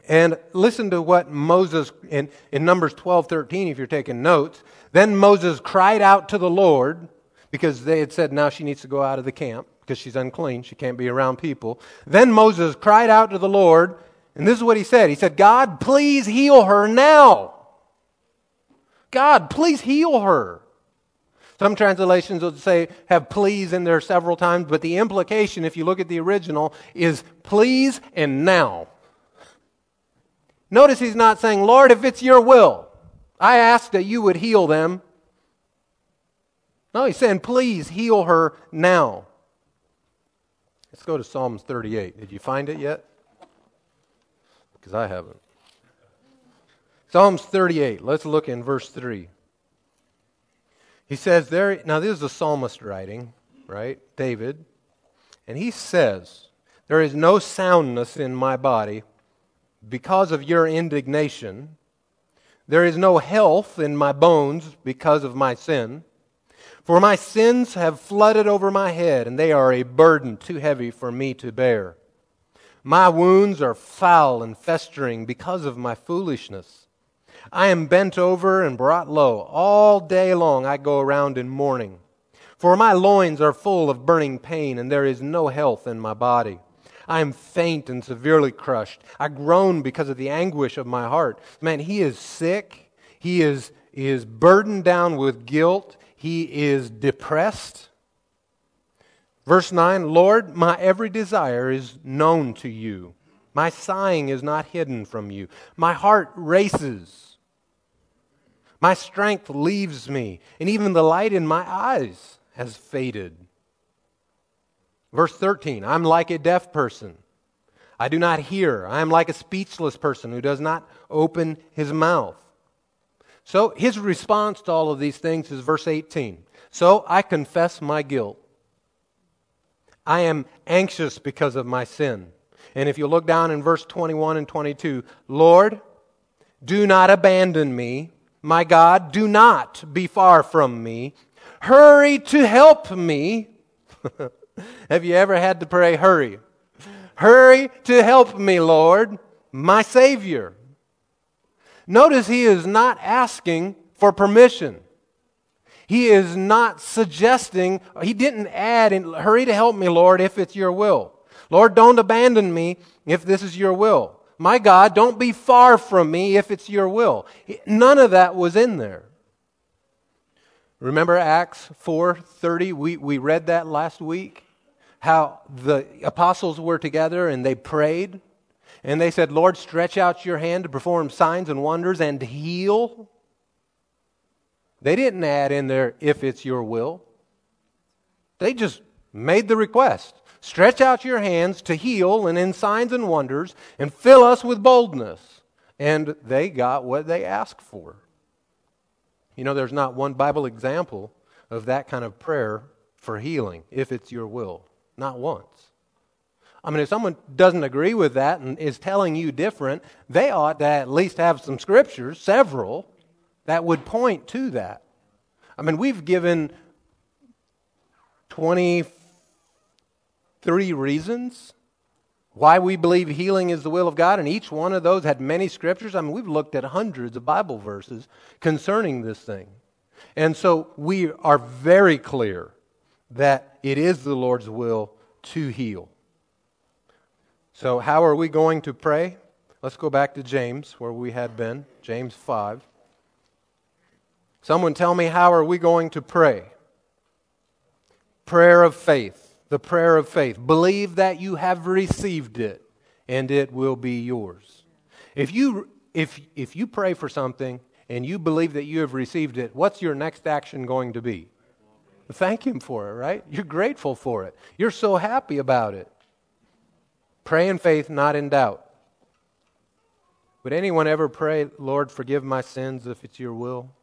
And listen to what Moses, in, in Numbers 12, 13, if you're taking notes, then Moses cried out to the Lord because they had said now she needs to go out of the camp because she's unclean. She can't be around people. Then Moses cried out to the Lord, and this is what he said He said, God, please heal her now. God, please heal her. Some translations will say have please in there several times, but the implication, if you look at the original, is please and now. Notice he's not saying, Lord, if it's your will. I ask that you would heal them. No, he's saying, please heal her now. Let's go to Psalms 38. Did you find it yet? Because I haven't. Psalms 38. Let's look in verse 3. He says there, now this is the psalmist writing, right? David. And he says, There is no soundness in my body because of your indignation. There is no health in my bones because of my sin. For my sins have flooded over my head, and they are a burden too heavy for me to bear. My wounds are foul and festering because of my foolishness. I am bent over and brought low. All day long I go around in mourning. For my loins are full of burning pain, and there is no health in my body. I am faint and severely crushed. I groan because of the anguish of my heart. Man, he is sick. He is, is burdened down with guilt. He is depressed. Verse 9 Lord, my every desire is known to you. My sighing is not hidden from you. My heart races. My strength leaves me, and even the light in my eyes has faded. Verse 13 I'm like a deaf person. I do not hear. I am like a speechless person who does not open his mouth. So his response to all of these things is verse 18. So I confess my guilt. I am anxious because of my sin. And if you look down in verse 21 and 22, Lord, do not abandon me. My God, do not be far from me. Hurry to help me. Have you ever had to pray, hurry? Hurry to help me, Lord, my Savior. Notice he is not asking for permission. He is not suggesting, he didn't add, in, hurry to help me, Lord, if it's your will. Lord, don't abandon me if this is your will. My God, don't be far from me if it's your will. None of that was in there. Remember Acts 4:30? We, we read that last week how the apostles were together and they prayed and they said, Lord, stretch out your hand to perform signs and wonders and heal. They didn't add in there, if it's your will. They just made the request stretch out your hands to heal and in signs and wonders and fill us with boldness. And they got what they asked for. You know, there's not one Bible example of that kind of prayer for healing, if it's your will. Not once. I mean, if someone doesn't agree with that and is telling you different, they ought to at least have some scriptures, several, that would point to that. I mean, we've given 23 reasons why we believe healing is the will of God, and each one of those had many scriptures. I mean, we've looked at hundreds of Bible verses concerning this thing. And so we are very clear that it is the Lord's will to heal. So, how are we going to pray? Let's go back to James, where we had been, James 5. Someone tell me, how are we going to pray? Prayer of faith, the prayer of faith. Believe that you have received it, and it will be yours. If you, if, if you pray for something and you believe that you have received it, what's your next action going to be? Thank Him for it, right? You're grateful for it. You're so happy about it. Pray in faith, not in doubt. Would anyone ever pray, Lord, forgive my sins if it's your will?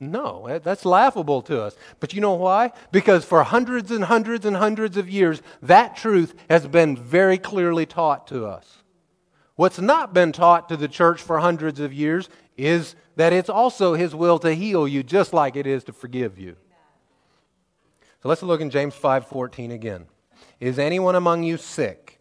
No, that's laughable to us. But you know why? Because for hundreds and hundreds and hundreds of years, that truth has been very clearly taught to us. What's not been taught to the church for hundreds of years is that it's also His will to heal you just like it is to forgive you. So let's look in James 5:14 again. Is anyone among you sick?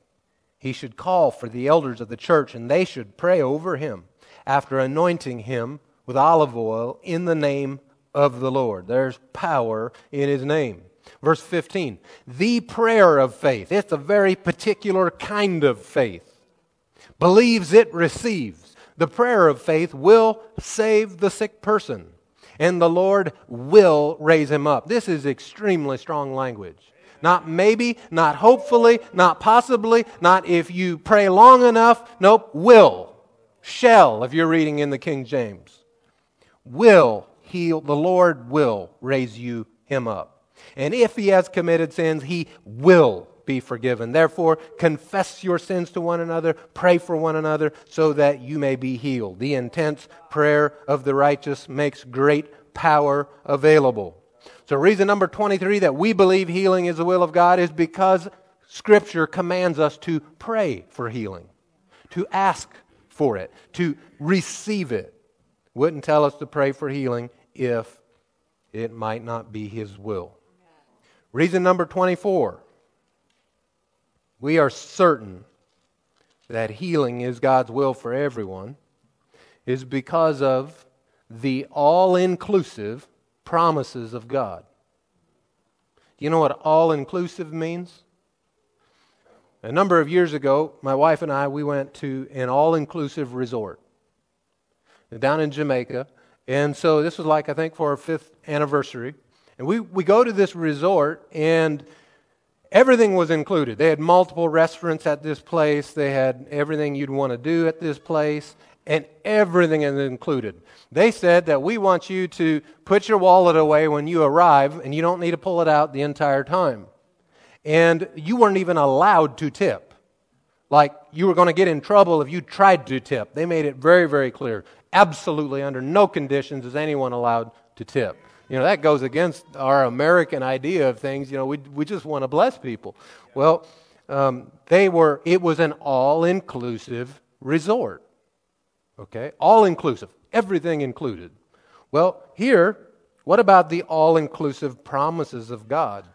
he should call for the elders of the church, and they should pray over him after anointing him with olive oil in the name of the Lord. There's power in his name. Verse 15, the prayer of faith. It's a very particular kind of faith. Believes it receives. The prayer of faith will save the sick person, and the Lord will raise him up. This is extremely strong language. Not maybe, not hopefully, not possibly, not if you pray long enough. Nope, will. Shall, if you're reading in the King James. Will heal, the Lord will raise you him up. And if he has committed sins, he will be forgiven. Therefore, confess your sins to one another, pray for one another, so that you may be healed. The intense prayer of the righteous makes great power available. So, reason number 23 that we believe healing is the will of God is because Scripture commands us to pray for healing, to ask for it, to receive it. Wouldn't tell us to pray for healing if it might not be His will. Reason number 24 we are certain that healing is God's will for everyone is because of the all inclusive promises of God. You know what all inclusive means? A number of years ago, my wife and I, we went to an all inclusive resort down in Jamaica. And so this was like, I think, for our fifth anniversary. And we, we go to this resort, and everything was included. They had multiple restaurants at this place, they had everything you'd want to do at this place and everything is included. They said that we want you to put your wallet away when you arrive, and you don't need to pull it out the entire time. And you weren't even allowed to tip. Like you were going to get in trouble if you tried to tip. They made it very, very clear. Absolutely, under no conditions is anyone allowed to tip. You know, that goes against our American idea of things. You know, we, we just want to bless people. Well, um, they were, it was an all inclusive resort. Okay? All inclusive, everything included. Well, here, what about the all inclusive promises of God?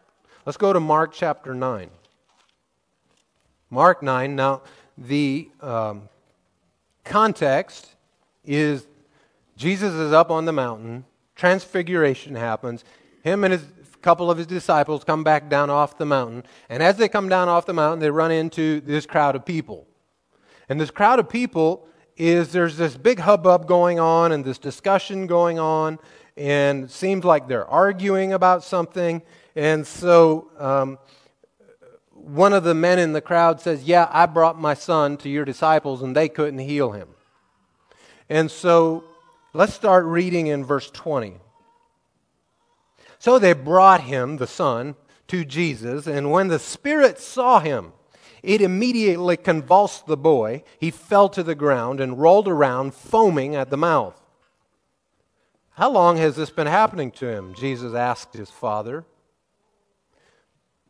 Let's go to Mark chapter 9. Mark 9. Now, the um, context is Jesus is up on the mountain, transfiguration happens. Him and his couple of his disciples come back down off the mountain. And as they come down off the mountain, they run into this crowd of people. And this crowd of people is there's this big hubbub going on and this discussion going on, and it seems like they're arguing about something. And so um, one of the men in the crowd says, Yeah, I brought my son to your disciples, and they couldn't heal him. And so let's start reading in verse 20. So they brought him, the son, to Jesus, and when the Spirit saw him, it immediately convulsed the boy. He fell to the ground and rolled around, foaming at the mouth. How long has this been happening to him? Jesus asked his father.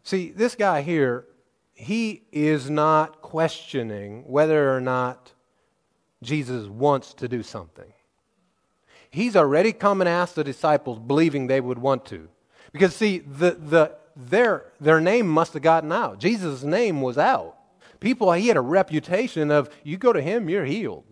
See, this guy here he is not questioning whether or not Jesus wants to do something. He's already come and asked the disciples, believing they would want to. Because, see, the, the, their, their name must have gotten out. Jesus' name was out. People, he had a reputation of, you go to him, you're healed.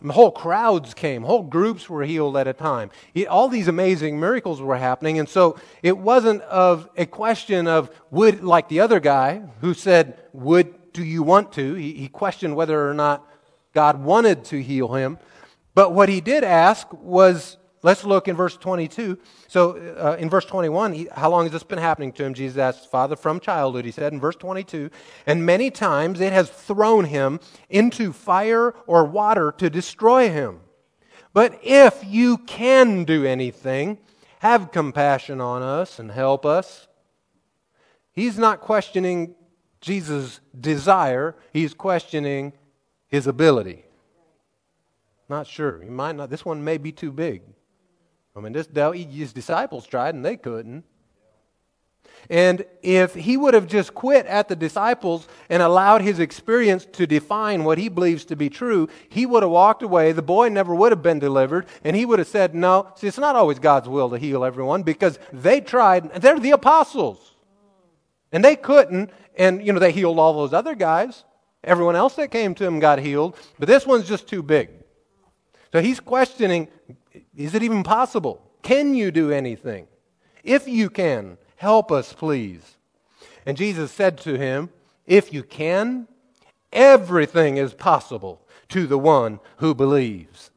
And whole crowds came, whole groups were healed at a time. All these amazing miracles were happening, and so it wasn't of a question of would, like the other guy who said, "Would do you want to?" He, he questioned whether or not God wanted to heal him, but what he did ask was, let's look in verse 22. So uh, in verse 21, he, how long has this been happening to him? Jesus asked, Father, from childhood, he said in verse 22. And many times it has thrown him into fire or water to destroy him. But if you can do anything, have compassion on us and help us. He's not questioning Jesus' desire, he's questioning his ability. Not sure. He might not. This one may be too big. I mean, this, his disciples tried and they couldn't. And if he would have just quit at the disciples and allowed his experience to define what he believes to be true, he would have walked away. The boy never would have been delivered. And he would have said, No, see, it's not always God's will to heal everyone because they tried. They're the apostles. And they couldn't. And, you know, they healed all those other guys. Everyone else that came to him got healed. But this one's just too big. So he's questioning is it even possible? Can you do anything? If you can, help us, please. And Jesus said to him, If you can, everything is possible to the one who believes.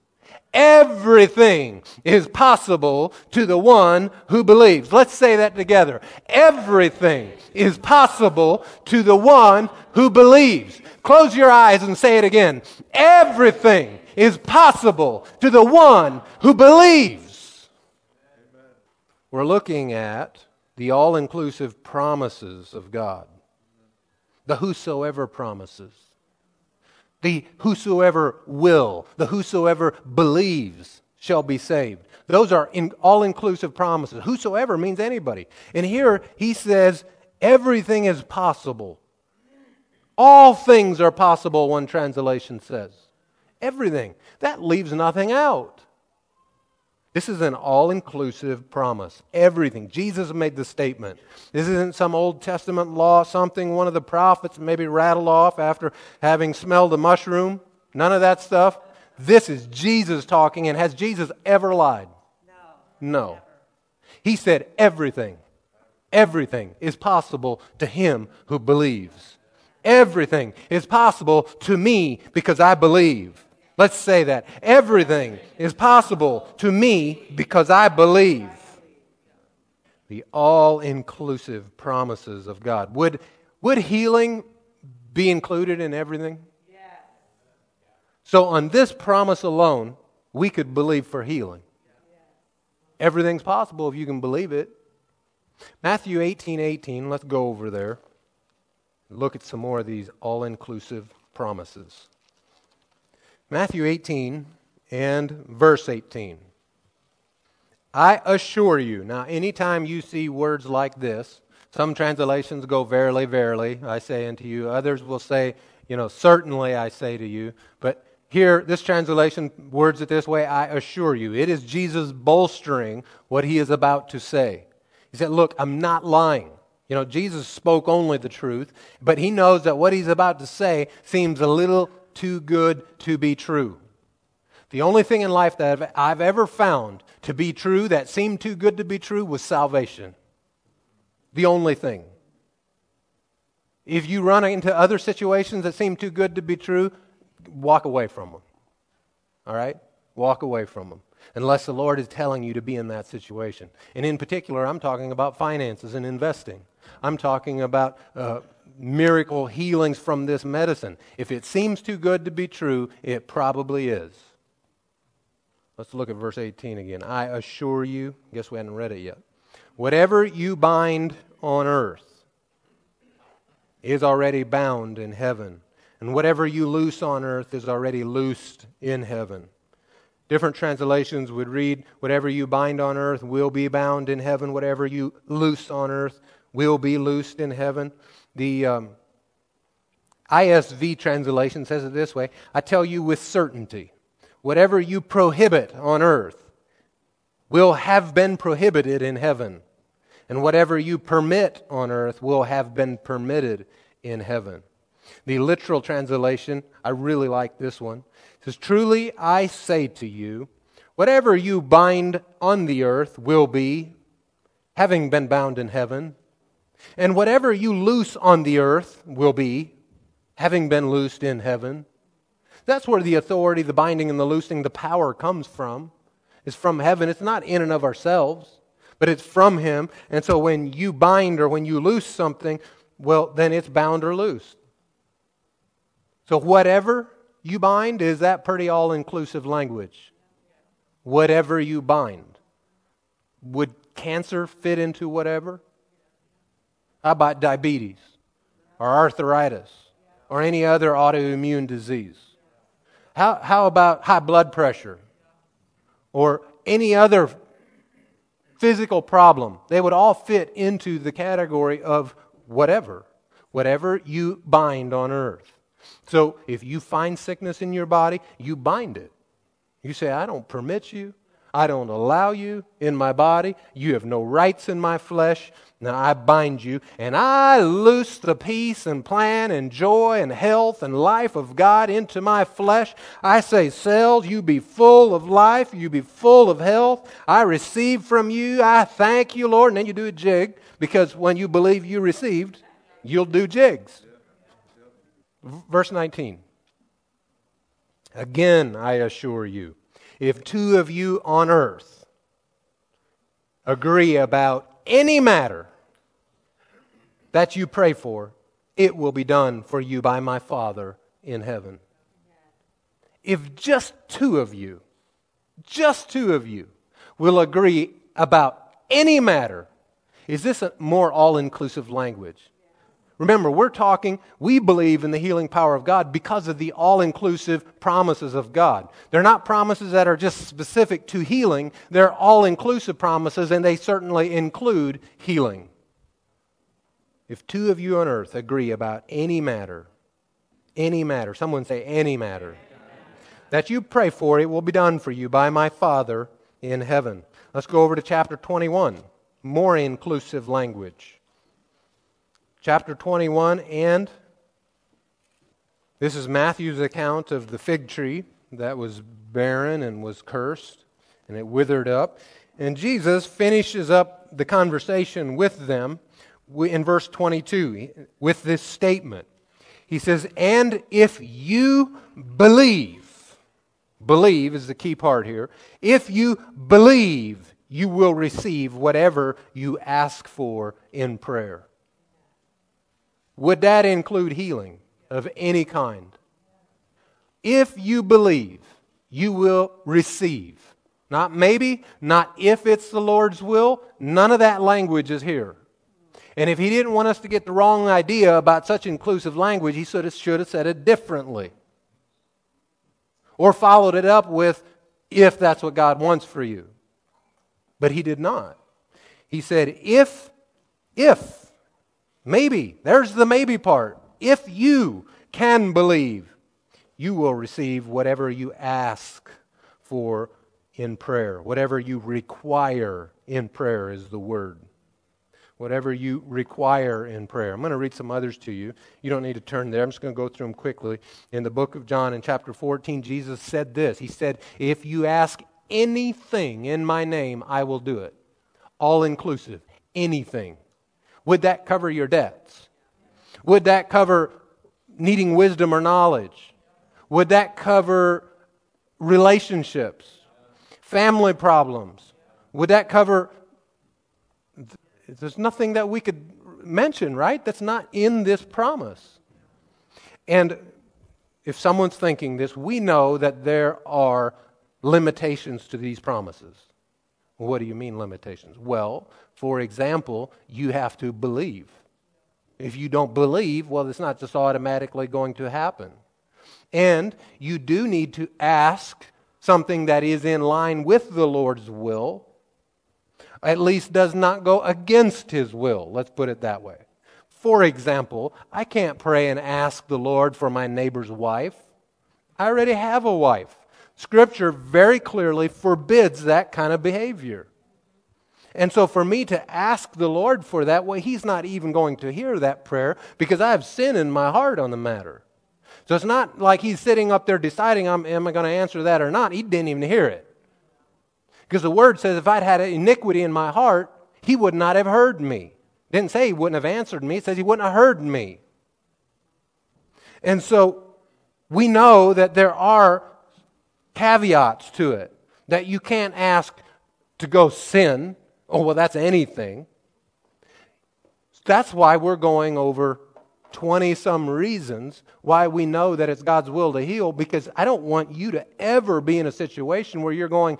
Everything is possible to the one who believes. Let's say that together. Everything is possible to the one who believes. Close your eyes and say it again. Everything is possible to the one who believes. Amen. We're looking at the all inclusive promises of God, the whosoever promises, the whosoever will, the whosoever believes shall be saved. Those are in all inclusive promises. Whosoever means anybody. And here he says, everything is possible. All things are possible, one translation says. Everything. That leaves nothing out. This is an all inclusive promise. Everything. Jesus made the statement. This isn't some Old Testament law, something one of the prophets maybe rattled off after having smelled a mushroom. None of that stuff. This is Jesus talking, and has Jesus ever lied? No. No. Never. He said everything, everything is possible to him who believes. Everything is possible to me because I believe. Let's say that. Everything is possible to me because I believe. The all inclusive promises of God. Would, would healing be included in everything? So, on this promise alone, we could believe for healing. Everything's possible if you can believe it. Matthew 18 18, let's go over there. Look at some more of these all inclusive promises. Matthew 18 and verse 18. I assure you. Now, anytime you see words like this, some translations go, Verily, verily, I say unto you. Others will say, you know, certainly I say to you. But here, this translation words it this way I assure you. It is Jesus bolstering what he is about to say. He said, Look, I'm not lying. You know, Jesus spoke only the truth, but he knows that what he's about to say seems a little too good to be true. The only thing in life that I've ever found to be true that seemed too good to be true was salvation. The only thing. If you run into other situations that seem too good to be true, walk away from them. All right? Walk away from them. Unless the Lord is telling you to be in that situation. And in particular, I'm talking about finances and investing. I'm talking about uh, miracle healings from this medicine. If it seems too good to be true, it probably is. Let's look at verse 18 again. I assure you, guess we hadn't read it yet. Whatever you bind on earth is already bound in heaven, and whatever you loose on earth is already loosed in heaven. Different translations would read, Whatever you bind on earth will be bound in heaven, whatever you loose on earth will be loosed in heaven. The, um, ISV translation says it this way I tell you with certainty, whatever you prohibit on earth will have been prohibited in heaven, and whatever you permit on earth will have been permitted in heaven. The literal translation, I really like this one. Says, Truly I say to you, whatever you bind on the earth will be, having been bound in heaven, and whatever you loose on the earth will be, having been loosed in heaven. That's where the authority, the binding and the loosing, the power comes from. It's from heaven. It's not in and of ourselves, but it's from Him. And so when you bind or when you loose something, well, then it's bound or loosed. So whatever you bind, is that pretty all inclusive language? Whatever you bind. Would cancer fit into whatever? How about diabetes or arthritis? or any other autoimmune disease? How, how about high blood pressure or any other physical problem? They would all fit into the category of whatever, whatever you bind on earth. So if you find sickness in your body, you bind it. You say, I don't permit you. I don't allow you in my body. You have no rights in my flesh. Now I bind you, and I loose the peace and plan and joy and health and life of God into my flesh. I say, cells, you be full of life, you be full of health. I receive from you. I thank you, Lord. And then you do a jig, because when you believe you received, you'll do jigs. Verse 19. Again, I assure you, if two of you on earth agree about any matter that you pray for, it will be done for you by my Father in heaven. If just two of you, just two of you, will agree about any matter, is this a more all inclusive language? Remember, we're talking, we believe in the healing power of God because of the all inclusive promises of God. They're not promises that are just specific to healing, they're all inclusive promises, and they certainly include healing. If two of you on earth agree about any matter, any matter, someone say any matter, that you pray for, it will be done for you by my Father in heaven. Let's go over to chapter 21, more inclusive language chapter 21, and this is Matthew's account of the fig tree that was barren and was cursed, and it withered up. And Jesus finishes up the conversation with them in verse 22 with this statement. He says, And if you believe, believe is the key part here, if you believe, you will receive whatever you ask for in prayer. Would that include healing of any kind? If you believe, you will receive. Not maybe, not if it's the Lord's will. None of that language is here. And if he didn't want us to get the wrong idea about such inclusive language, he should have, should have said it differently. Or followed it up with, if that's what God wants for you. But he did not. He said, if, if Maybe. There's the maybe part. If you can believe, you will receive whatever you ask for in prayer. Whatever you require in prayer is the word. Whatever you require in prayer. I'm going to read some others to you. You don't need to turn there. I'm just going to go through them quickly. In the book of John, in chapter 14, Jesus said this He said, If you ask anything in my name, I will do it. All inclusive. Anything. Would that cover your debts? Would that cover needing wisdom or knowledge? Would that cover relationships, family problems? Would that cover? There's nothing that we could mention, right? That's not in this promise. And if someone's thinking this, we know that there are limitations to these promises. What do you mean limitations? Well, for example, you have to believe. If you don't believe, well, it's not just automatically going to happen. And you do need to ask something that is in line with the Lord's will, at least does not go against his will. Let's put it that way. For example, I can't pray and ask the Lord for my neighbor's wife. I already have a wife. Scripture very clearly forbids that kind of behavior. And so, for me to ask the Lord for that, well, He's not even going to hear that prayer because I have sin in my heart on the matter. So, it's not like He's sitting up there deciding, am I going to answer that or not? He didn't even hear it. Because the Word says if I'd had iniquity in my heart, He would not have heard me. Didn't say He wouldn't have answered me, it says He wouldn't have heard me. And so, we know that there are caveats to it, that you can't ask to go sin Oh, well, that's anything. That's why we're going over 20 some reasons why we know that it's God's will to heal, because I don't want you to ever be in a situation where you're going,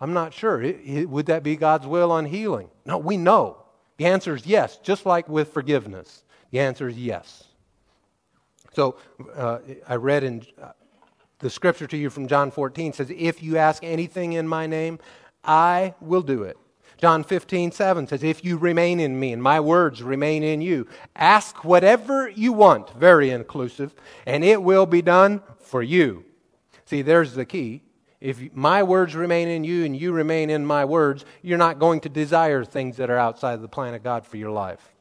I'm not sure. Would that be God's will on healing? No, we know. The answer is yes, just like with forgiveness. The answer is yes. So uh, I read in uh, the scripture to you from John 14 says, If you ask anything in my name, I will do it. John 15, 7 says, If you remain in me and my words remain in you, ask whatever you want, very inclusive, and it will be done for you. See, there's the key. If my words remain in you and you remain in my words, you're not going to desire things that are outside of the plan of God for your life.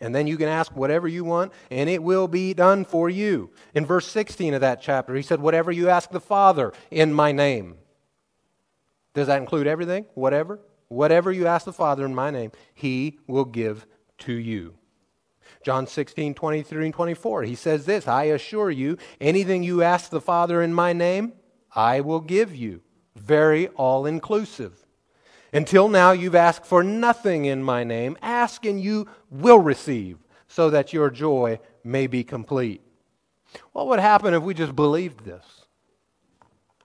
And then you can ask whatever you want, and it will be done for you. In verse 16 of that chapter, he said, Whatever you ask the Father in my name. Does that include everything? Whatever? Whatever you ask the Father in my name, he will give to you. John 16, 23 and 24. He says this I assure you, anything you ask the Father in my name, I will give you. Very all inclusive. Until now, you've asked for nothing in my name. Ask and you will receive, so that your joy may be complete. What would happen if we just believed this?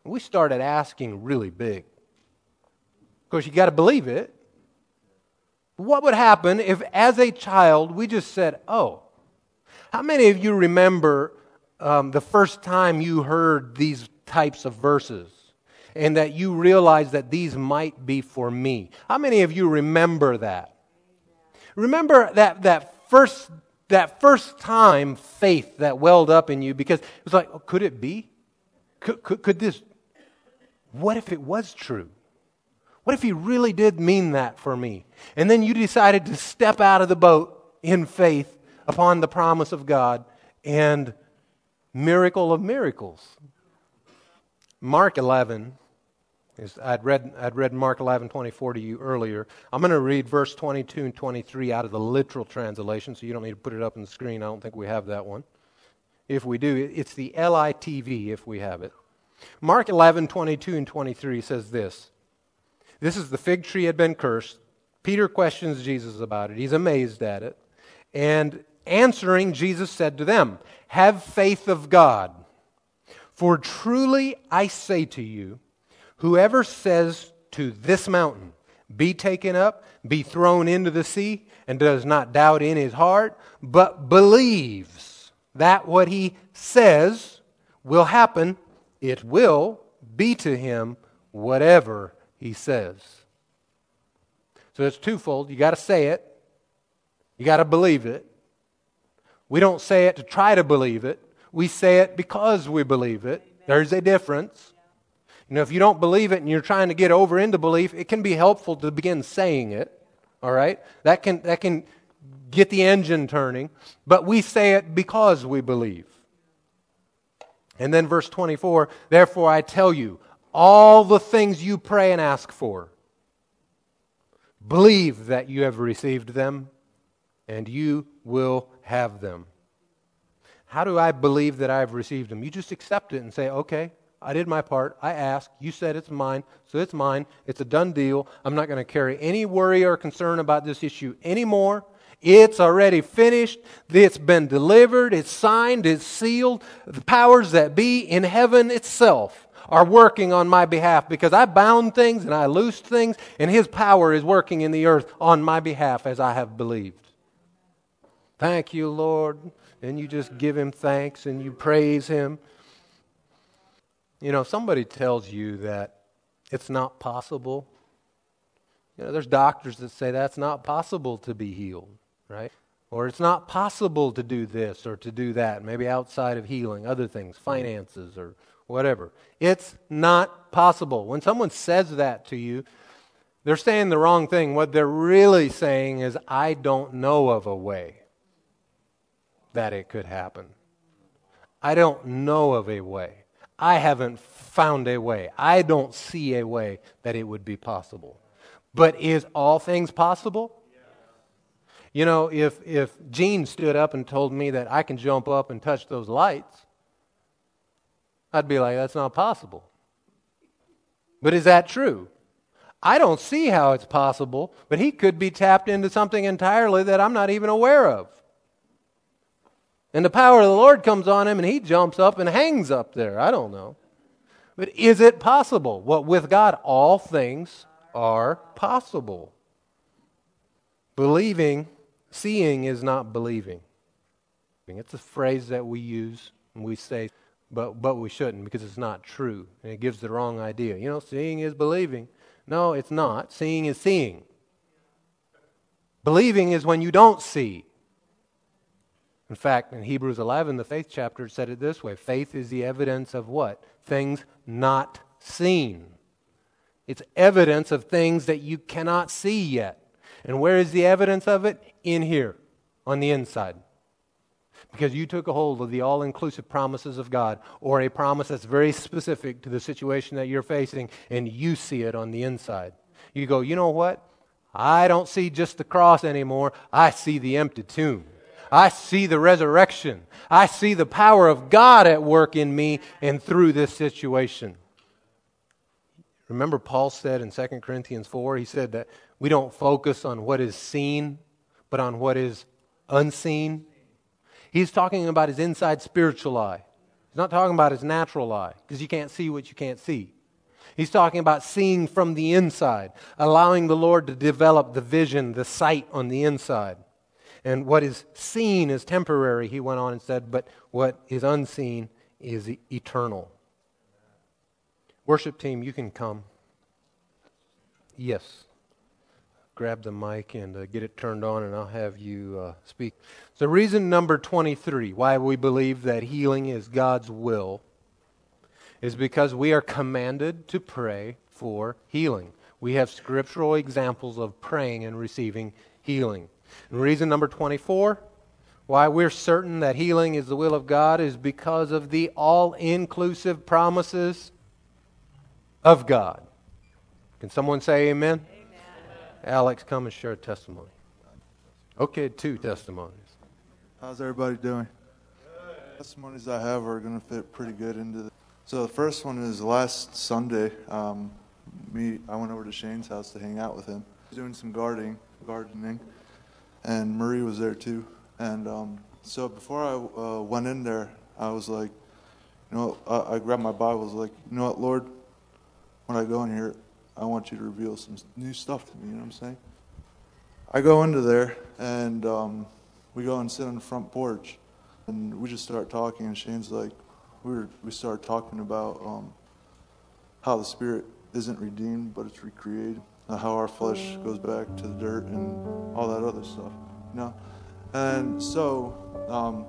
We started asking really big Of course, you got to believe it. What would happen if, as a child, we just said, Oh, how many of you remember um, the first time you heard these types of verses and that you realize that these might be for me? How many of you remember that? Remember that, that, first, that first time faith that welled up in you because it was like, oh, could it be? Could, could, could this, what if it was true? What if he really did mean that for me? And then you decided to step out of the boat in faith upon the promise of God and miracle of miracles. Mark 11 is, I'd read, I'd read Mark 11, 24 to you earlier. I'm going to read verse 22 and 23 out of the literal translation, so you don't need to put it up on the screen. I don't think we have that one. If we do, it's the LITV if we have it. Mark 11, 22 and 23 says this this is the fig tree had been cursed. Peter questions Jesus about it. He's amazed at it. And answering, Jesus said to them, Have faith of God. For truly I say to you, whoever says to this mountain, Be taken up, be thrown into the sea, and does not doubt in his heart, but believes that what he says will happen, it will be to him whatever he says. So it's twofold. You got to say it, you got to believe it. We don't say it to try to believe it, we say it because we believe it. There's a difference. You know, if you don't believe it and you're trying to get over into belief, it can be helpful to begin saying it. All right? That can, that can get the engine turning. But we say it because we believe. And then verse 24, therefore I tell you, all the things you pray and ask for. Believe that you have received them, and you will have them. How do I believe that I've received them? You just accept it and say, okay, I did my part. I asked. You said it's mine, so it's mine. It's a done deal. I'm not going to carry any worry or concern about this issue anymore. It's already finished. It's been delivered. It's signed. It's sealed. The powers that be in heaven itself are working on my behalf because I bound things and I loosed things, and His power is working in the earth on my behalf as I have believed. Thank you, Lord. And you just give Him thanks and you praise Him. You know, somebody tells you that it's not possible. You know, there's doctors that say that's not possible to be healed, right? or it's not possible to do this or to do that, maybe outside of healing, other things, finances or whatever. It's not possible. When someone says that to you, they're saying the wrong thing. What they're really saying is, I don't know of a way that it could happen. I don't know of a way. I haven't found a way. I don't see a way that it would be possible. But is all things possible? You know, if, if Gene stood up and told me that I can jump up and touch those lights, I'd be like, that's not possible. But is that true? I don't see how it's possible, but he could be tapped into something entirely that I'm not even aware of. And the power of the Lord comes on him and he jumps up and hangs up there. I don't know. But is it possible? Well, with God, all things are possible. Believing, seeing is not believing. It's a phrase that we use and we say, but, but we shouldn't because it's not true. And it gives the wrong idea. You know, seeing is believing. No, it's not. Seeing is seeing. Believing is when you don't see. In fact, in Hebrews 11, the faith chapter said it this way faith is the evidence of what? Things not seen. It's evidence of things that you cannot see yet. And where is the evidence of it? In here, on the inside because you took a hold of the all inclusive promises of God or a promise that's very specific to the situation that you're facing and you see it on the inside. You go, you know what? I don't see just the cross anymore. I see the empty tomb. I see the resurrection. I see the power of God at work in me and through this situation. Remember, Paul said in 2 Corinthians 4, he said that we don't focus on what is seen, but on what is unseen. He's talking about his inside spiritual eye. He's not talking about his natural eye because you can't see what you can't see. He's talking about seeing from the inside, allowing the Lord to develop the vision, the sight on the inside. And what is seen is temporary, he went on and said, but what is unseen is eternal. Worship team, you can come. Yes grab the mic and uh, get it turned on, and I'll have you uh, speak. So, reason number 23 why we believe that healing is God's will is because we are commanded to pray for healing. We have scriptural examples of praying and receiving healing. And reason number 24 why we're certain that healing is the will of God is because of the all inclusive promises of God. Can someone say amen? Alex, come and share a testimony. Okay, two testimonies. How's everybody doing? Good. Testimonies I have are going to fit pretty good into. The, so the first one is last Sunday. Um, me, I went over to Shane's house to hang out with him. Doing some gardening, gardening, and Marie was there too. And um, so before I uh, went in there, I was like, you know, I, I grabbed my Bible. Was like, you know what, Lord, when I go in here, I want you to reveal some new stuff to me. You know what I'm saying? I go into there and um, we go and sit on the front porch and we just start talking. And Shane's like, we were, we started talking about um, how the spirit isn't redeemed, but it's recreated. How our flesh goes back to the dirt and all that other stuff, you know. And so, um,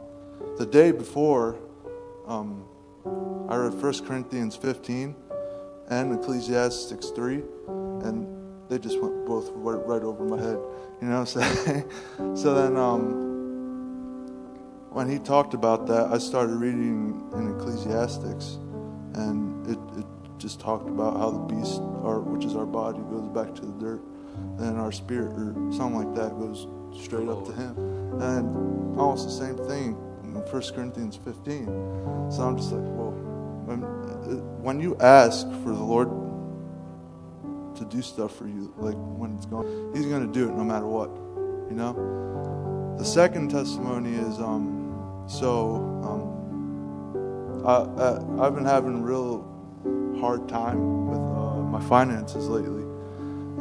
the day before, um, I read 1 Corinthians 15, and Ecclesiastes 3, and they just went both right, right over my head. You know what so then, um, when he talked about that, I started reading in Ecclesiastics, and it, it just talked about how the beast, our, which is our body, goes back to the dirt, and our spirit, or something like that, goes straight up to him. And almost the same thing in 1 Corinthians 15. So I'm just like, well, When, when you ask for the Lord to do stuff for you, like when it's gone, He's going to do it no matter what, you know? The second testimony is um, so um, I, I, have been having real hard time with uh, my finances lately.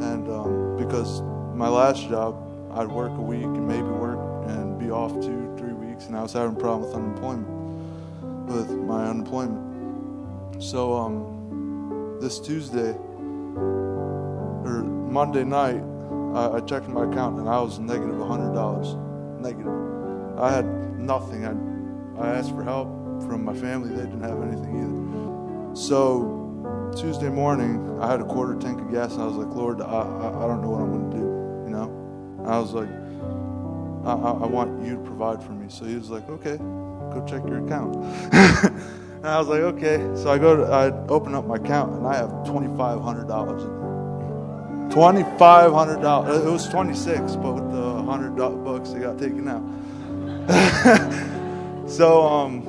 And um, because my last job, I'd work a week and maybe work and be off two, three weeks, and I was having a problem with unemployment, with my unemployment. So um, this Tuesday or Monday night, I, I checked my account and I was negative $100. negative. I had nothing. I, I asked for help from my family. They didn't have anything either. So Tuesday morning, I had a quarter tank of gas, and I was like, Lord, I, I, I don't know what I'm going to do. You know, and I was like, I, I, want you to provide for me. So he was like, okay, go check your account. and I was like, okay. So I go to, I open up my account, and I have twenty five hundred dollars in there. Twenty five hundred dollars. It was twenty six, but with the hundred bucks, it got taken out. so, um,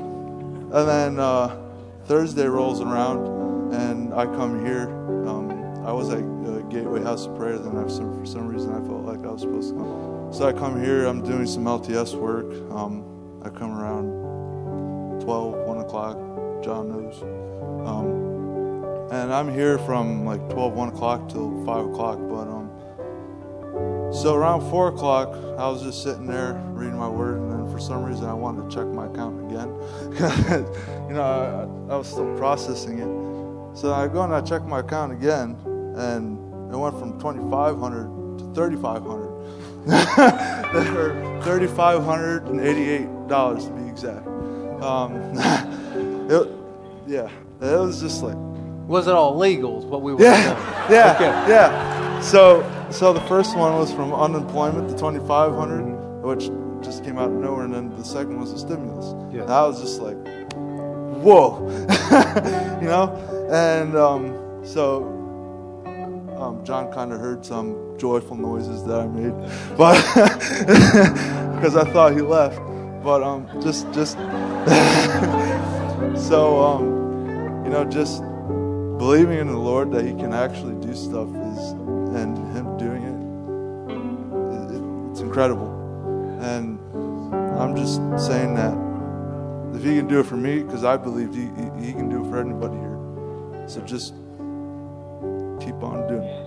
and then uh, Thursday rolls around, I come here. Um, I was at uh, Gateway House of Prayer. Then I, some, for some reason, I felt like I was supposed to come. So I come here. I'm doing some LTS work. Um, I come around 12, 1 o'clock. John knows. Um, and I'm here from like 12, 1 o'clock till 5 o'clock. But um, so around 4 o'clock, I was just sitting there reading my word, and then for some reason, I wanted to check my account again. you know, I, I was still processing it. So I go and I check my account again, and it went from 2,500 to 3,500. $3,588 to be exact. Um, it, yeah, it was just like Was it all legal? Is what we were yeah, saying? yeah, Okay. yeah. So, so the first one was from unemployment to 2,500, which just came out of nowhere, and then the second was the stimulus. Yes. And I was just like, whoa, you know. And um, so, um, John kind of heard some joyful noises that I made, but because I thought he left. But um, just, just so um, you know, just believing in the Lord that He can actually do stuff is, and Him doing it, it, it's incredible. And I'm just saying that if He can do it for me, because I believe he, he, he can do it for anybody here. So just keep on doing it.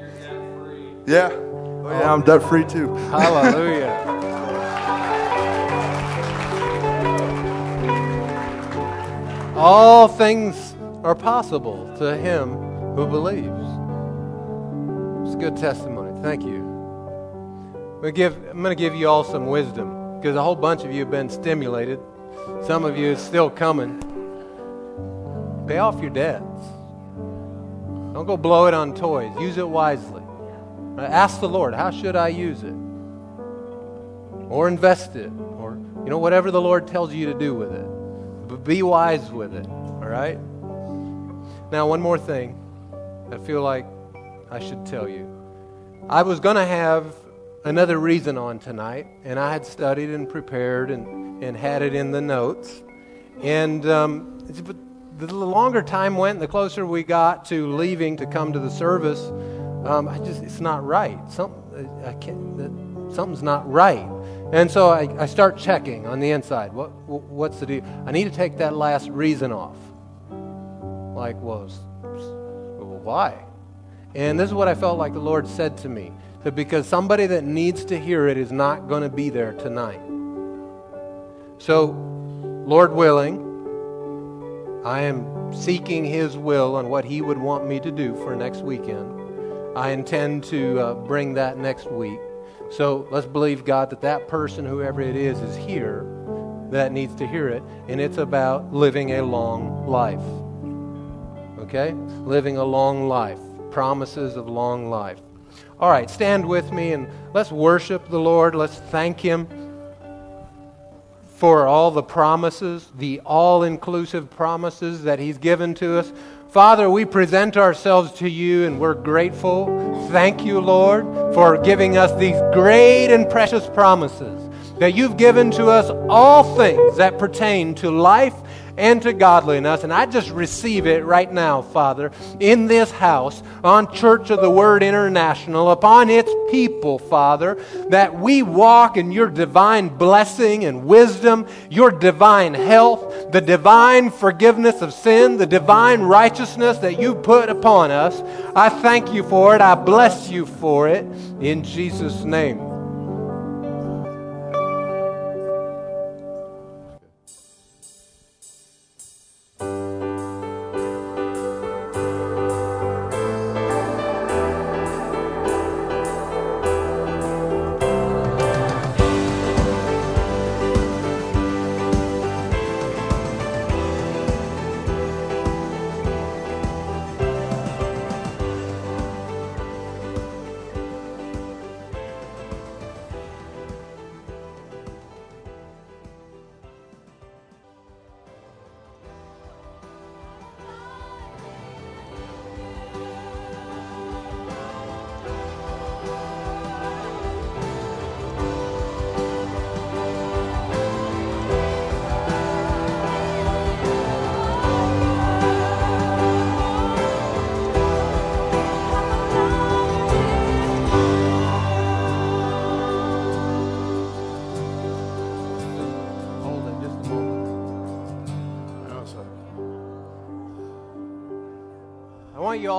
Yeah. Oh, yeah, I'm debt free too. Hallelujah. All things are possible to him who believes. It's a good testimony. Thank you. I'm going to give, I'm going to give you all some wisdom because a whole bunch of you have been stimulated. Some of you is still coming. Pay off your debts. Don't go blow it on toys. Use it wisely. Ask the Lord, how should I use it? Or invest it, or you know whatever the Lord tells you to do with it. But be wise with it. All right. Now, one more thing. I feel like I should tell you. I was going to have another reason on tonight, and I had studied and prepared and, and had it in the notes. And um, the longer time went, the closer we got to leaving to come to the service, um, I just it's not right. Some, I can't, something's not right. And so I, I start checking on the inside. What, what's the deal? I need to take that last reason off. Like, well, well, why? And this is what I felt like the Lord said to me. That because somebody that needs to hear it is not going to be there tonight. So, Lord willing, I am seeking His will on what He would want me to do for next weekend. I intend to uh, bring that next week. So let's believe God that that person, whoever it is, is here that needs to hear it. And it's about living a long life. Okay? Living a long life. Promises of long life. All right, stand with me and let's worship the Lord. Let's thank Him for all the promises, the all inclusive promises that He's given to us. Father, we present ourselves to you and we're grateful. Thank you, Lord, for giving us these great and precious promises that you've given to us all things that pertain to life and to godliness. And I just receive it right now, Father, in this house, on Church of the Word International, upon its people, Father, that we walk in your divine blessing and wisdom, your divine health, the divine forgiveness of sin, the divine righteousness that you put upon us. I thank you for it. I bless you for it. In Jesus' name.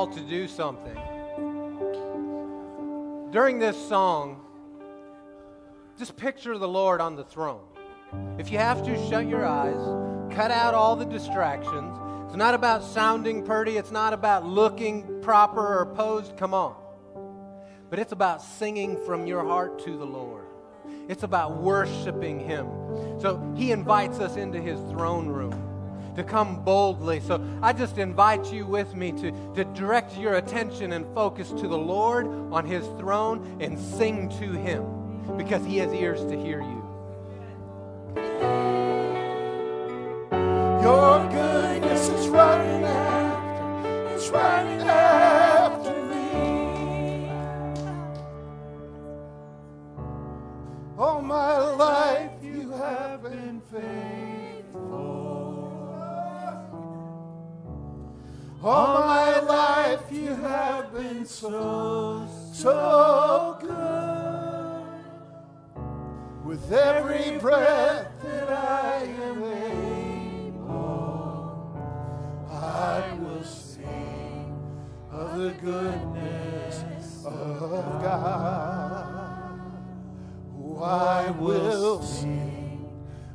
To do something. During this song, just picture the Lord on the throne. If you have to, shut your eyes, cut out all the distractions. It's not about sounding pretty, it's not about looking proper or posed. Come on. But it's about singing from your heart to the Lord. It's about worshiping Him. So He invites us into His throne room to come boldly. So I just invite you with me to, to direct your attention and focus to the Lord on His throne and sing to Him because He has ears to hear you. Your breath that I am able, I will sing of the goodness of God. I will sing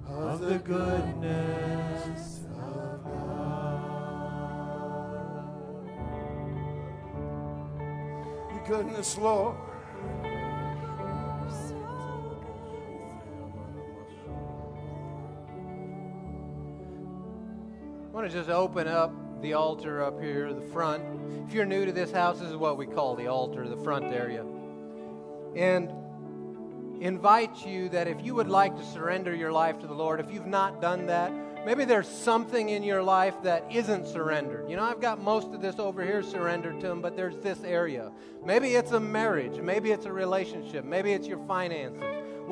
of the goodness of God. Your goodness, Lord. Just open up the altar up here, the front. If you're new to this house, this is what we call the altar, the front area. And invite you that if you would like to surrender your life to the Lord, if you've not done that, maybe there's something in your life that isn't surrendered. You know, I've got most of this over here surrendered to Him, but there's this area. Maybe it's a marriage, maybe it's a relationship, maybe it's your finances.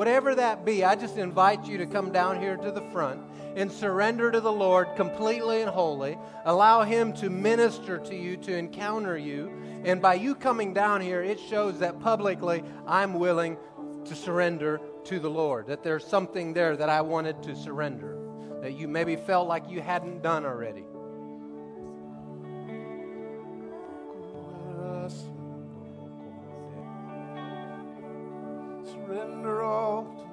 Whatever that be, I just invite you to come down here to the front and surrender to the Lord completely and wholly. Allow Him to minister to you, to encounter you. And by you coming down here, it shows that publicly I'm willing to surrender to the Lord, that there's something there that I wanted to surrender, that you maybe felt like you hadn't done already. remember all.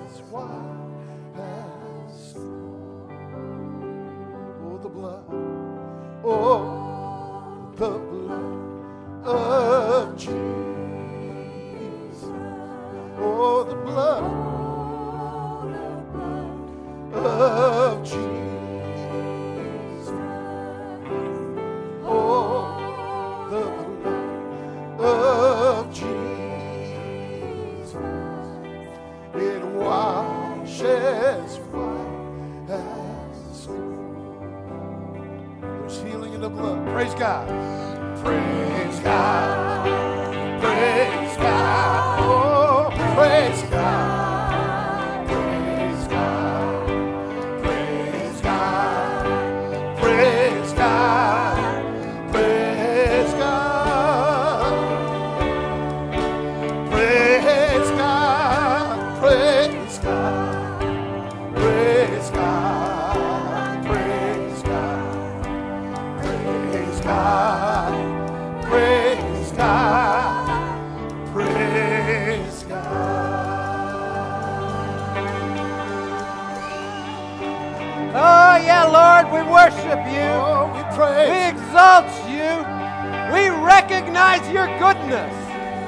Washes white as snow. Oh, the blood. Oh, the blood of Jesus. Oh, the blood of Jesus. Praise God. Praise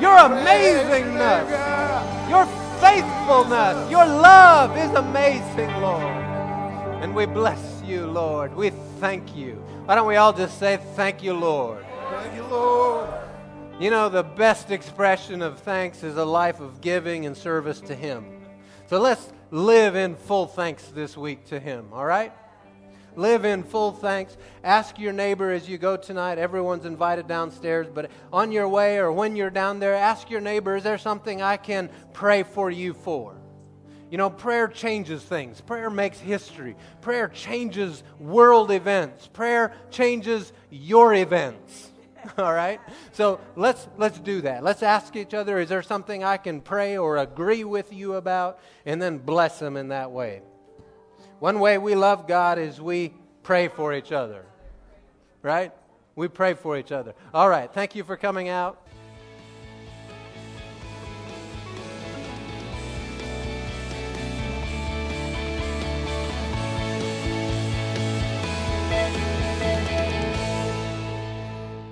your amazingness, your faithfulness. Your love is amazing, Lord. And we bless you, Lord. We thank you. Why don't we all just say, Thank you, Lord? Thank you, Lord. You know, the best expression of thanks is a life of giving and service to Him. So let's live in full thanks this week to Him, all right? Live in full thanks. Ask your neighbor as you go tonight. Everyone's invited downstairs, but on your way or when you're down there, ask your neighbor, is there something I can pray for you for? You know, prayer changes things. Prayer makes history. Prayer changes world events. Prayer changes your events. All right? So let's let's do that. Let's ask each other, is there something I can pray or agree with you about? And then bless them in that way. One way we love God is we pray for each other. Right? We pray for each other. All right. Thank you for coming out.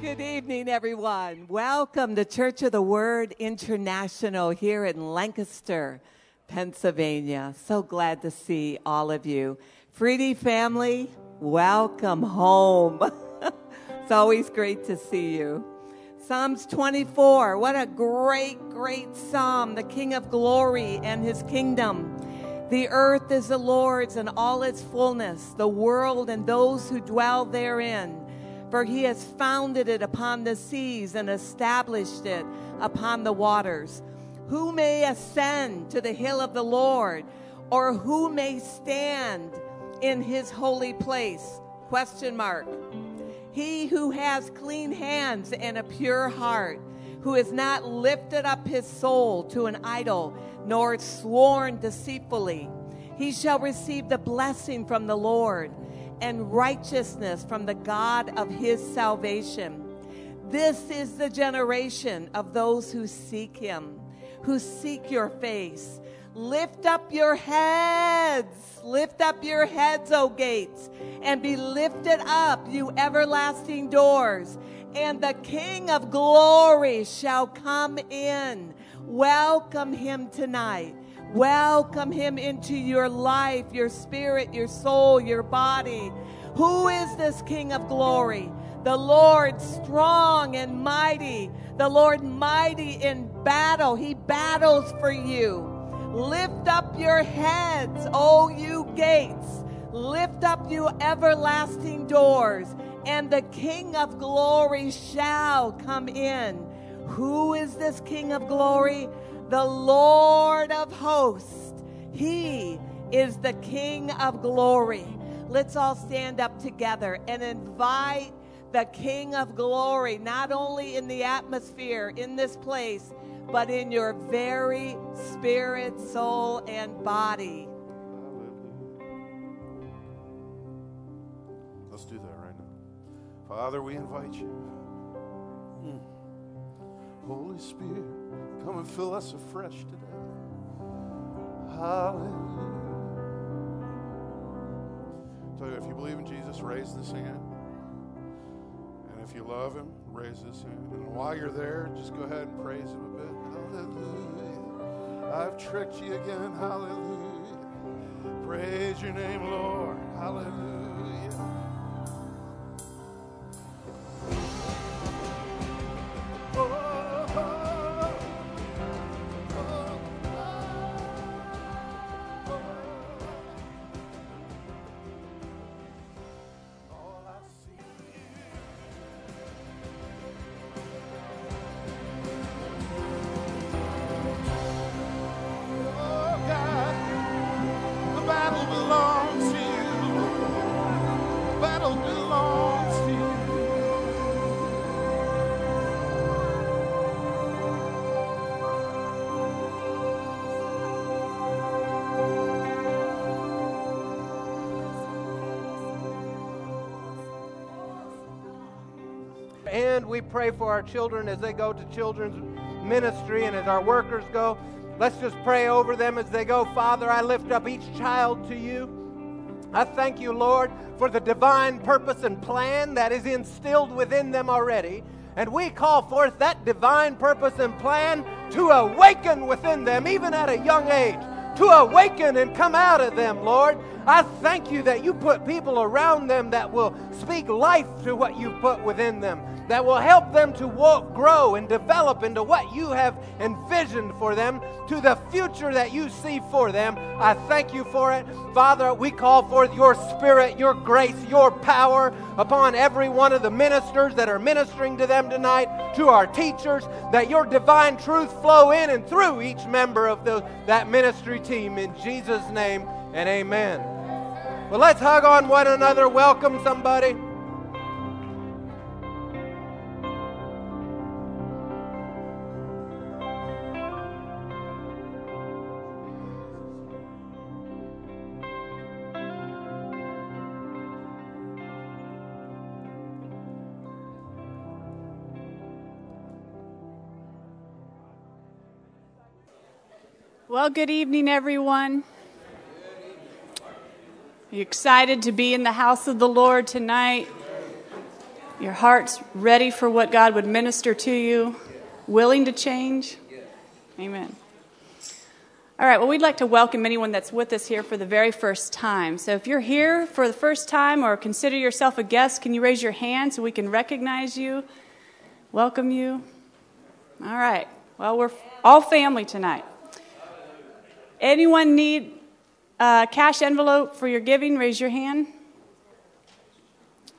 Good evening, everyone. Welcome to Church of the Word International here in Lancaster. Pennsylvania. So glad to see all of you. Freedy family, welcome home. it's always great to see you. Psalms 24, what a great, great psalm. The King of glory and his kingdom. The earth is the Lord's and all its fullness, the world and those who dwell therein. For he has founded it upon the seas and established it upon the waters. Who may ascend to the hill of the Lord, or who may stand in his holy place? Question mark. He who has clean hands and a pure heart, who has not lifted up his soul to an idol, nor sworn deceitfully, he shall receive the blessing from the Lord and righteousness from the God of his salvation. This is the generation of those who seek him who seek your face. Lift up your heads. Lift up your heads, O gates, and be lifted up, you everlasting doors. And the King of glory shall come in. Welcome him tonight. Welcome him into your life, your spirit, your soul, your body. Who is this King of glory? The Lord strong and mighty, the Lord mighty in battle. He battles for you. Lift up your heads, O you gates. Lift up, you everlasting doors, and the King of glory shall come in. Who is this King of glory? The Lord of hosts. He is the King of glory. Let's all stand up together and invite the King of glory, not only in the atmosphere, in this place, but in your very spirit, soul, and body. Let's do that right now. Father, we invite you. Mm. Holy Spirit, come and fill us afresh today. Hallelujah. Tell you, if you believe in Jesus, raise this hand. If you love him, raise this hand. And while you're there, just go ahead and praise him a bit. Hallelujah. I've tricked you again. Hallelujah. Praise your name, Lord. Hallelujah. And we pray for our children as they go to children's ministry and as our workers go. Let's just pray over them as they go. Father, I lift up each child to you. I thank you, Lord, for the divine purpose and plan that is instilled within them already. And we call forth that divine purpose and plan to awaken within them, even at a young age, to awaken and come out of them, Lord. I thank you that you put people around them that will speak life to what you put within them that will help them to walk, grow and develop into what you have envisioned for them, to the future that you see for them. I thank you for it. Father, we call forth your spirit, your grace, your power upon every one of the ministers that are ministering to them tonight, to our teachers, that your divine truth flow in and through each member of the, that ministry team. In Jesus' name and amen. Well, let's hug on one another. Welcome somebody. Well, good evening, everyone. Are you excited to be in the house of the Lord tonight? Your heart's ready for what God would minister to you, willing to change? Amen. All right, well, we'd like to welcome anyone that's with us here for the very first time. So if you're here for the first time or consider yourself a guest, can you raise your hand so we can recognize you, welcome you? All right, well, we're all family tonight. Anyone need a cash envelope for your giving? Raise your hand.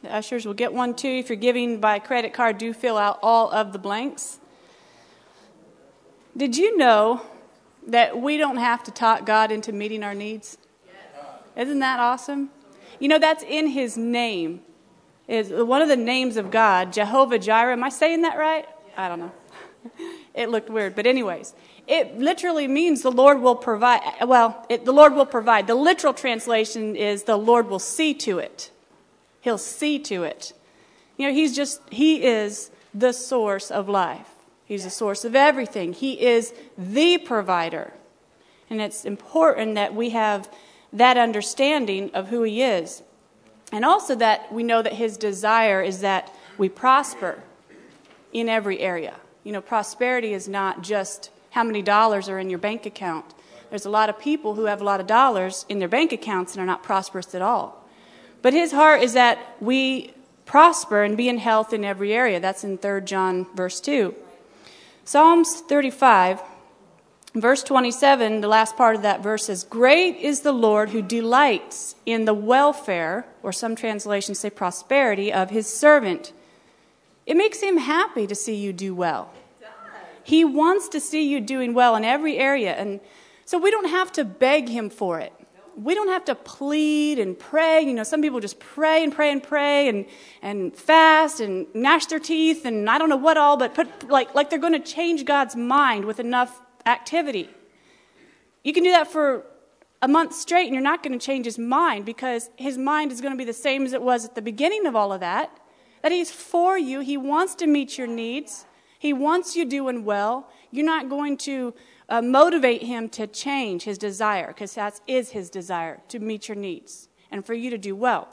The ushers will get one too. If you're giving by credit card, do fill out all of the blanks. Did you know that we don't have to talk God into meeting our needs? Isn't that awesome? You know, that's in His name. Is one of the names of God, Jehovah Jireh. Am I saying that right? I don't know. it looked weird. But, anyways, it literally means the Lord will provide. Well, it, the Lord will provide. The literal translation is the Lord will see to it. He'll see to it. You know, He's just, He is the source of life. He's the source of everything. He is the provider. And it's important that we have that understanding of who He is. And also that we know that His desire is that we prosper in every area. You know, prosperity is not just how many dollars are in your bank account. There's a lot of people who have a lot of dollars in their bank accounts and are not prosperous at all. But his heart is that we prosper and be in health in every area. That's in 3 John verse 2. Psalms 35 verse 27, the last part of that verse says, "Great is the Lord who delights in the welfare, or some translations say prosperity of his servant." It makes him happy to see you do well. He wants to see you doing well in every area. And so we don't have to beg Him for it. We don't have to plead and pray. You know, some people just pray and pray and pray and, and fast and gnash their teeth and I don't know what all, but put, like, like they're going to change God's mind with enough activity. You can do that for a month straight and you're not going to change his mind because his mind is going to be the same as it was at the beginning of all of that. That he's for you, he wants to meet your needs. He wants you doing well. You're not going to uh, motivate him to change his desire, because that is his desire to meet your needs and for you to do well.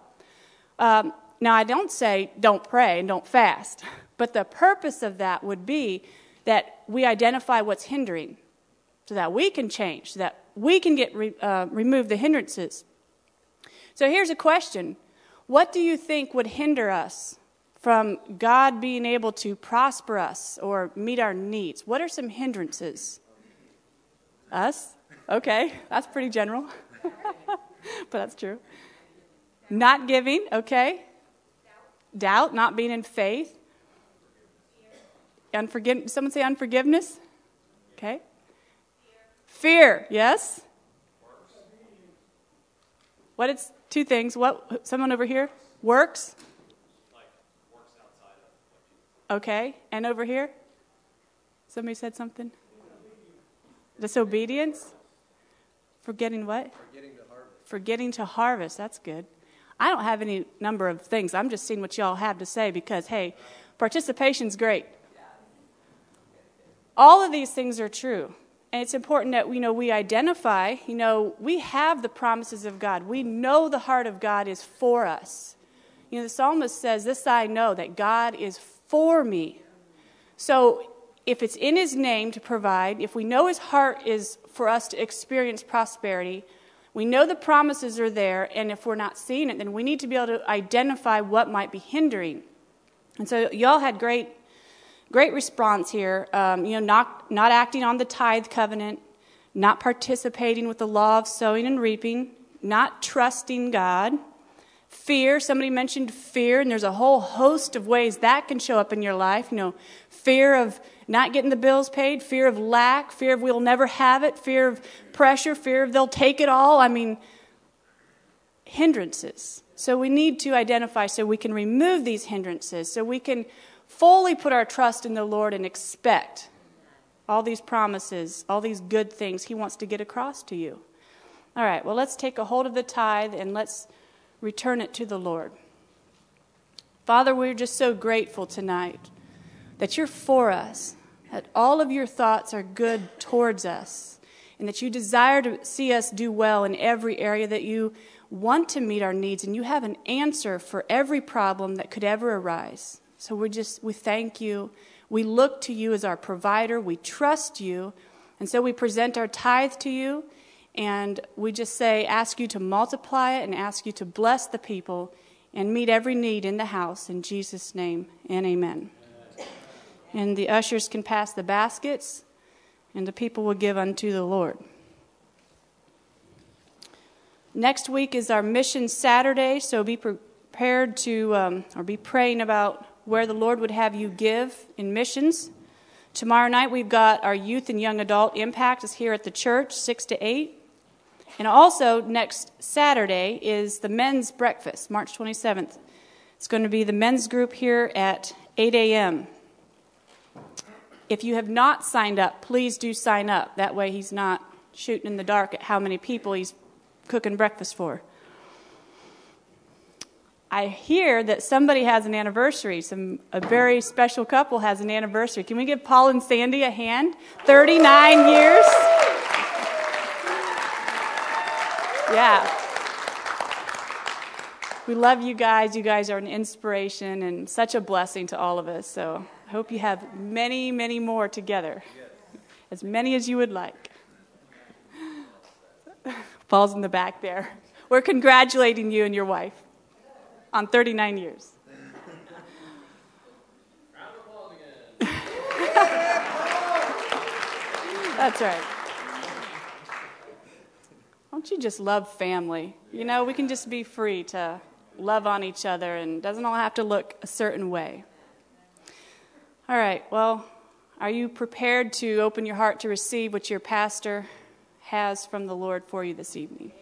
Um, now, I don't say don't pray and don't fast, but the purpose of that would be that we identify what's hindering so that we can change, so that we can get re, uh, remove the hindrances. So here's a question What do you think would hinder us from God being able to prosper us or meet our needs? What are some hindrances? Us? Okay, that's pretty general. but that's true. Not giving, okay. Doubt, not being in faith. Unforgive- someone say unforgiveness? Okay. Fear, yes? What it's two things? What someone over here? Works? Okay. And over here? Somebody said something? Disobedience? Forgetting what? Forgetting to harvest. Forgetting to harvest. That's good. I don't have any number of things. I'm just seeing what y'all have to say because, hey, participation's great. All of these things are true. And it's important that you know we identify, you know, we have the promises of God. We know the heart of God is for us. You know, the psalmist says, This I know, that God is for me. So if it's in his name to provide, if we know his heart is for us to experience prosperity, we know the promises are there, and if we're not seeing it, then we need to be able to identify what might be hindering. And so y'all had great, great response here. Um, you know, not, not acting on the tithe covenant, not participating with the law of sowing and reaping, not trusting God. Fear, somebody mentioned fear, and there's a whole host of ways that can show up in your life. You know, fear of not getting the bills paid, fear of lack, fear of we'll never have it, fear of pressure, fear of they'll take it all. I mean, hindrances. So we need to identify so we can remove these hindrances, so we can fully put our trust in the Lord and expect all these promises, all these good things He wants to get across to you. All right, well, let's take a hold of the tithe and let's return it to the Lord. Father, we're just so grateful tonight that you're for us, that all of your thoughts are good towards us, and that you desire to see us do well in every area that you want to meet our needs and you have an answer for every problem that could ever arise. So we just we thank you. We look to you as our provider. We trust you. And so we present our tithe to you and we just say ask you to multiply it and ask you to bless the people and meet every need in the house in Jesus name and amen. And the ushers can pass the baskets and the people will give unto the Lord. Next week is our Mission Saturday, so be prepared to, um, or be praying about where the Lord would have you give in missions. Tomorrow night we've got our youth and young adult impact is here at the church, 6 to 8. And also next Saturday is the men's breakfast, March 27th. It's going to be the men's group here at 8 a.m. If you have not signed up, please do sign up. That way he's not shooting in the dark at how many people he's cooking breakfast for. I hear that somebody has an anniversary. Some a very special couple has an anniversary. Can we give Paul and Sandy a hand? 39 years. Yeah. We love you guys. You guys are an inspiration and such a blessing to all of us. So I hope you have many, many more together. As many as you would like. Paul's in the back there. We're congratulating you and your wife on 39 years. That's right. Don't you just love family? You know, we can just be free to love on each other and doesn't all have to look a certain way. All right, well, are you prepared to open your heart to receive what your pastor has from the Lord for you this evening.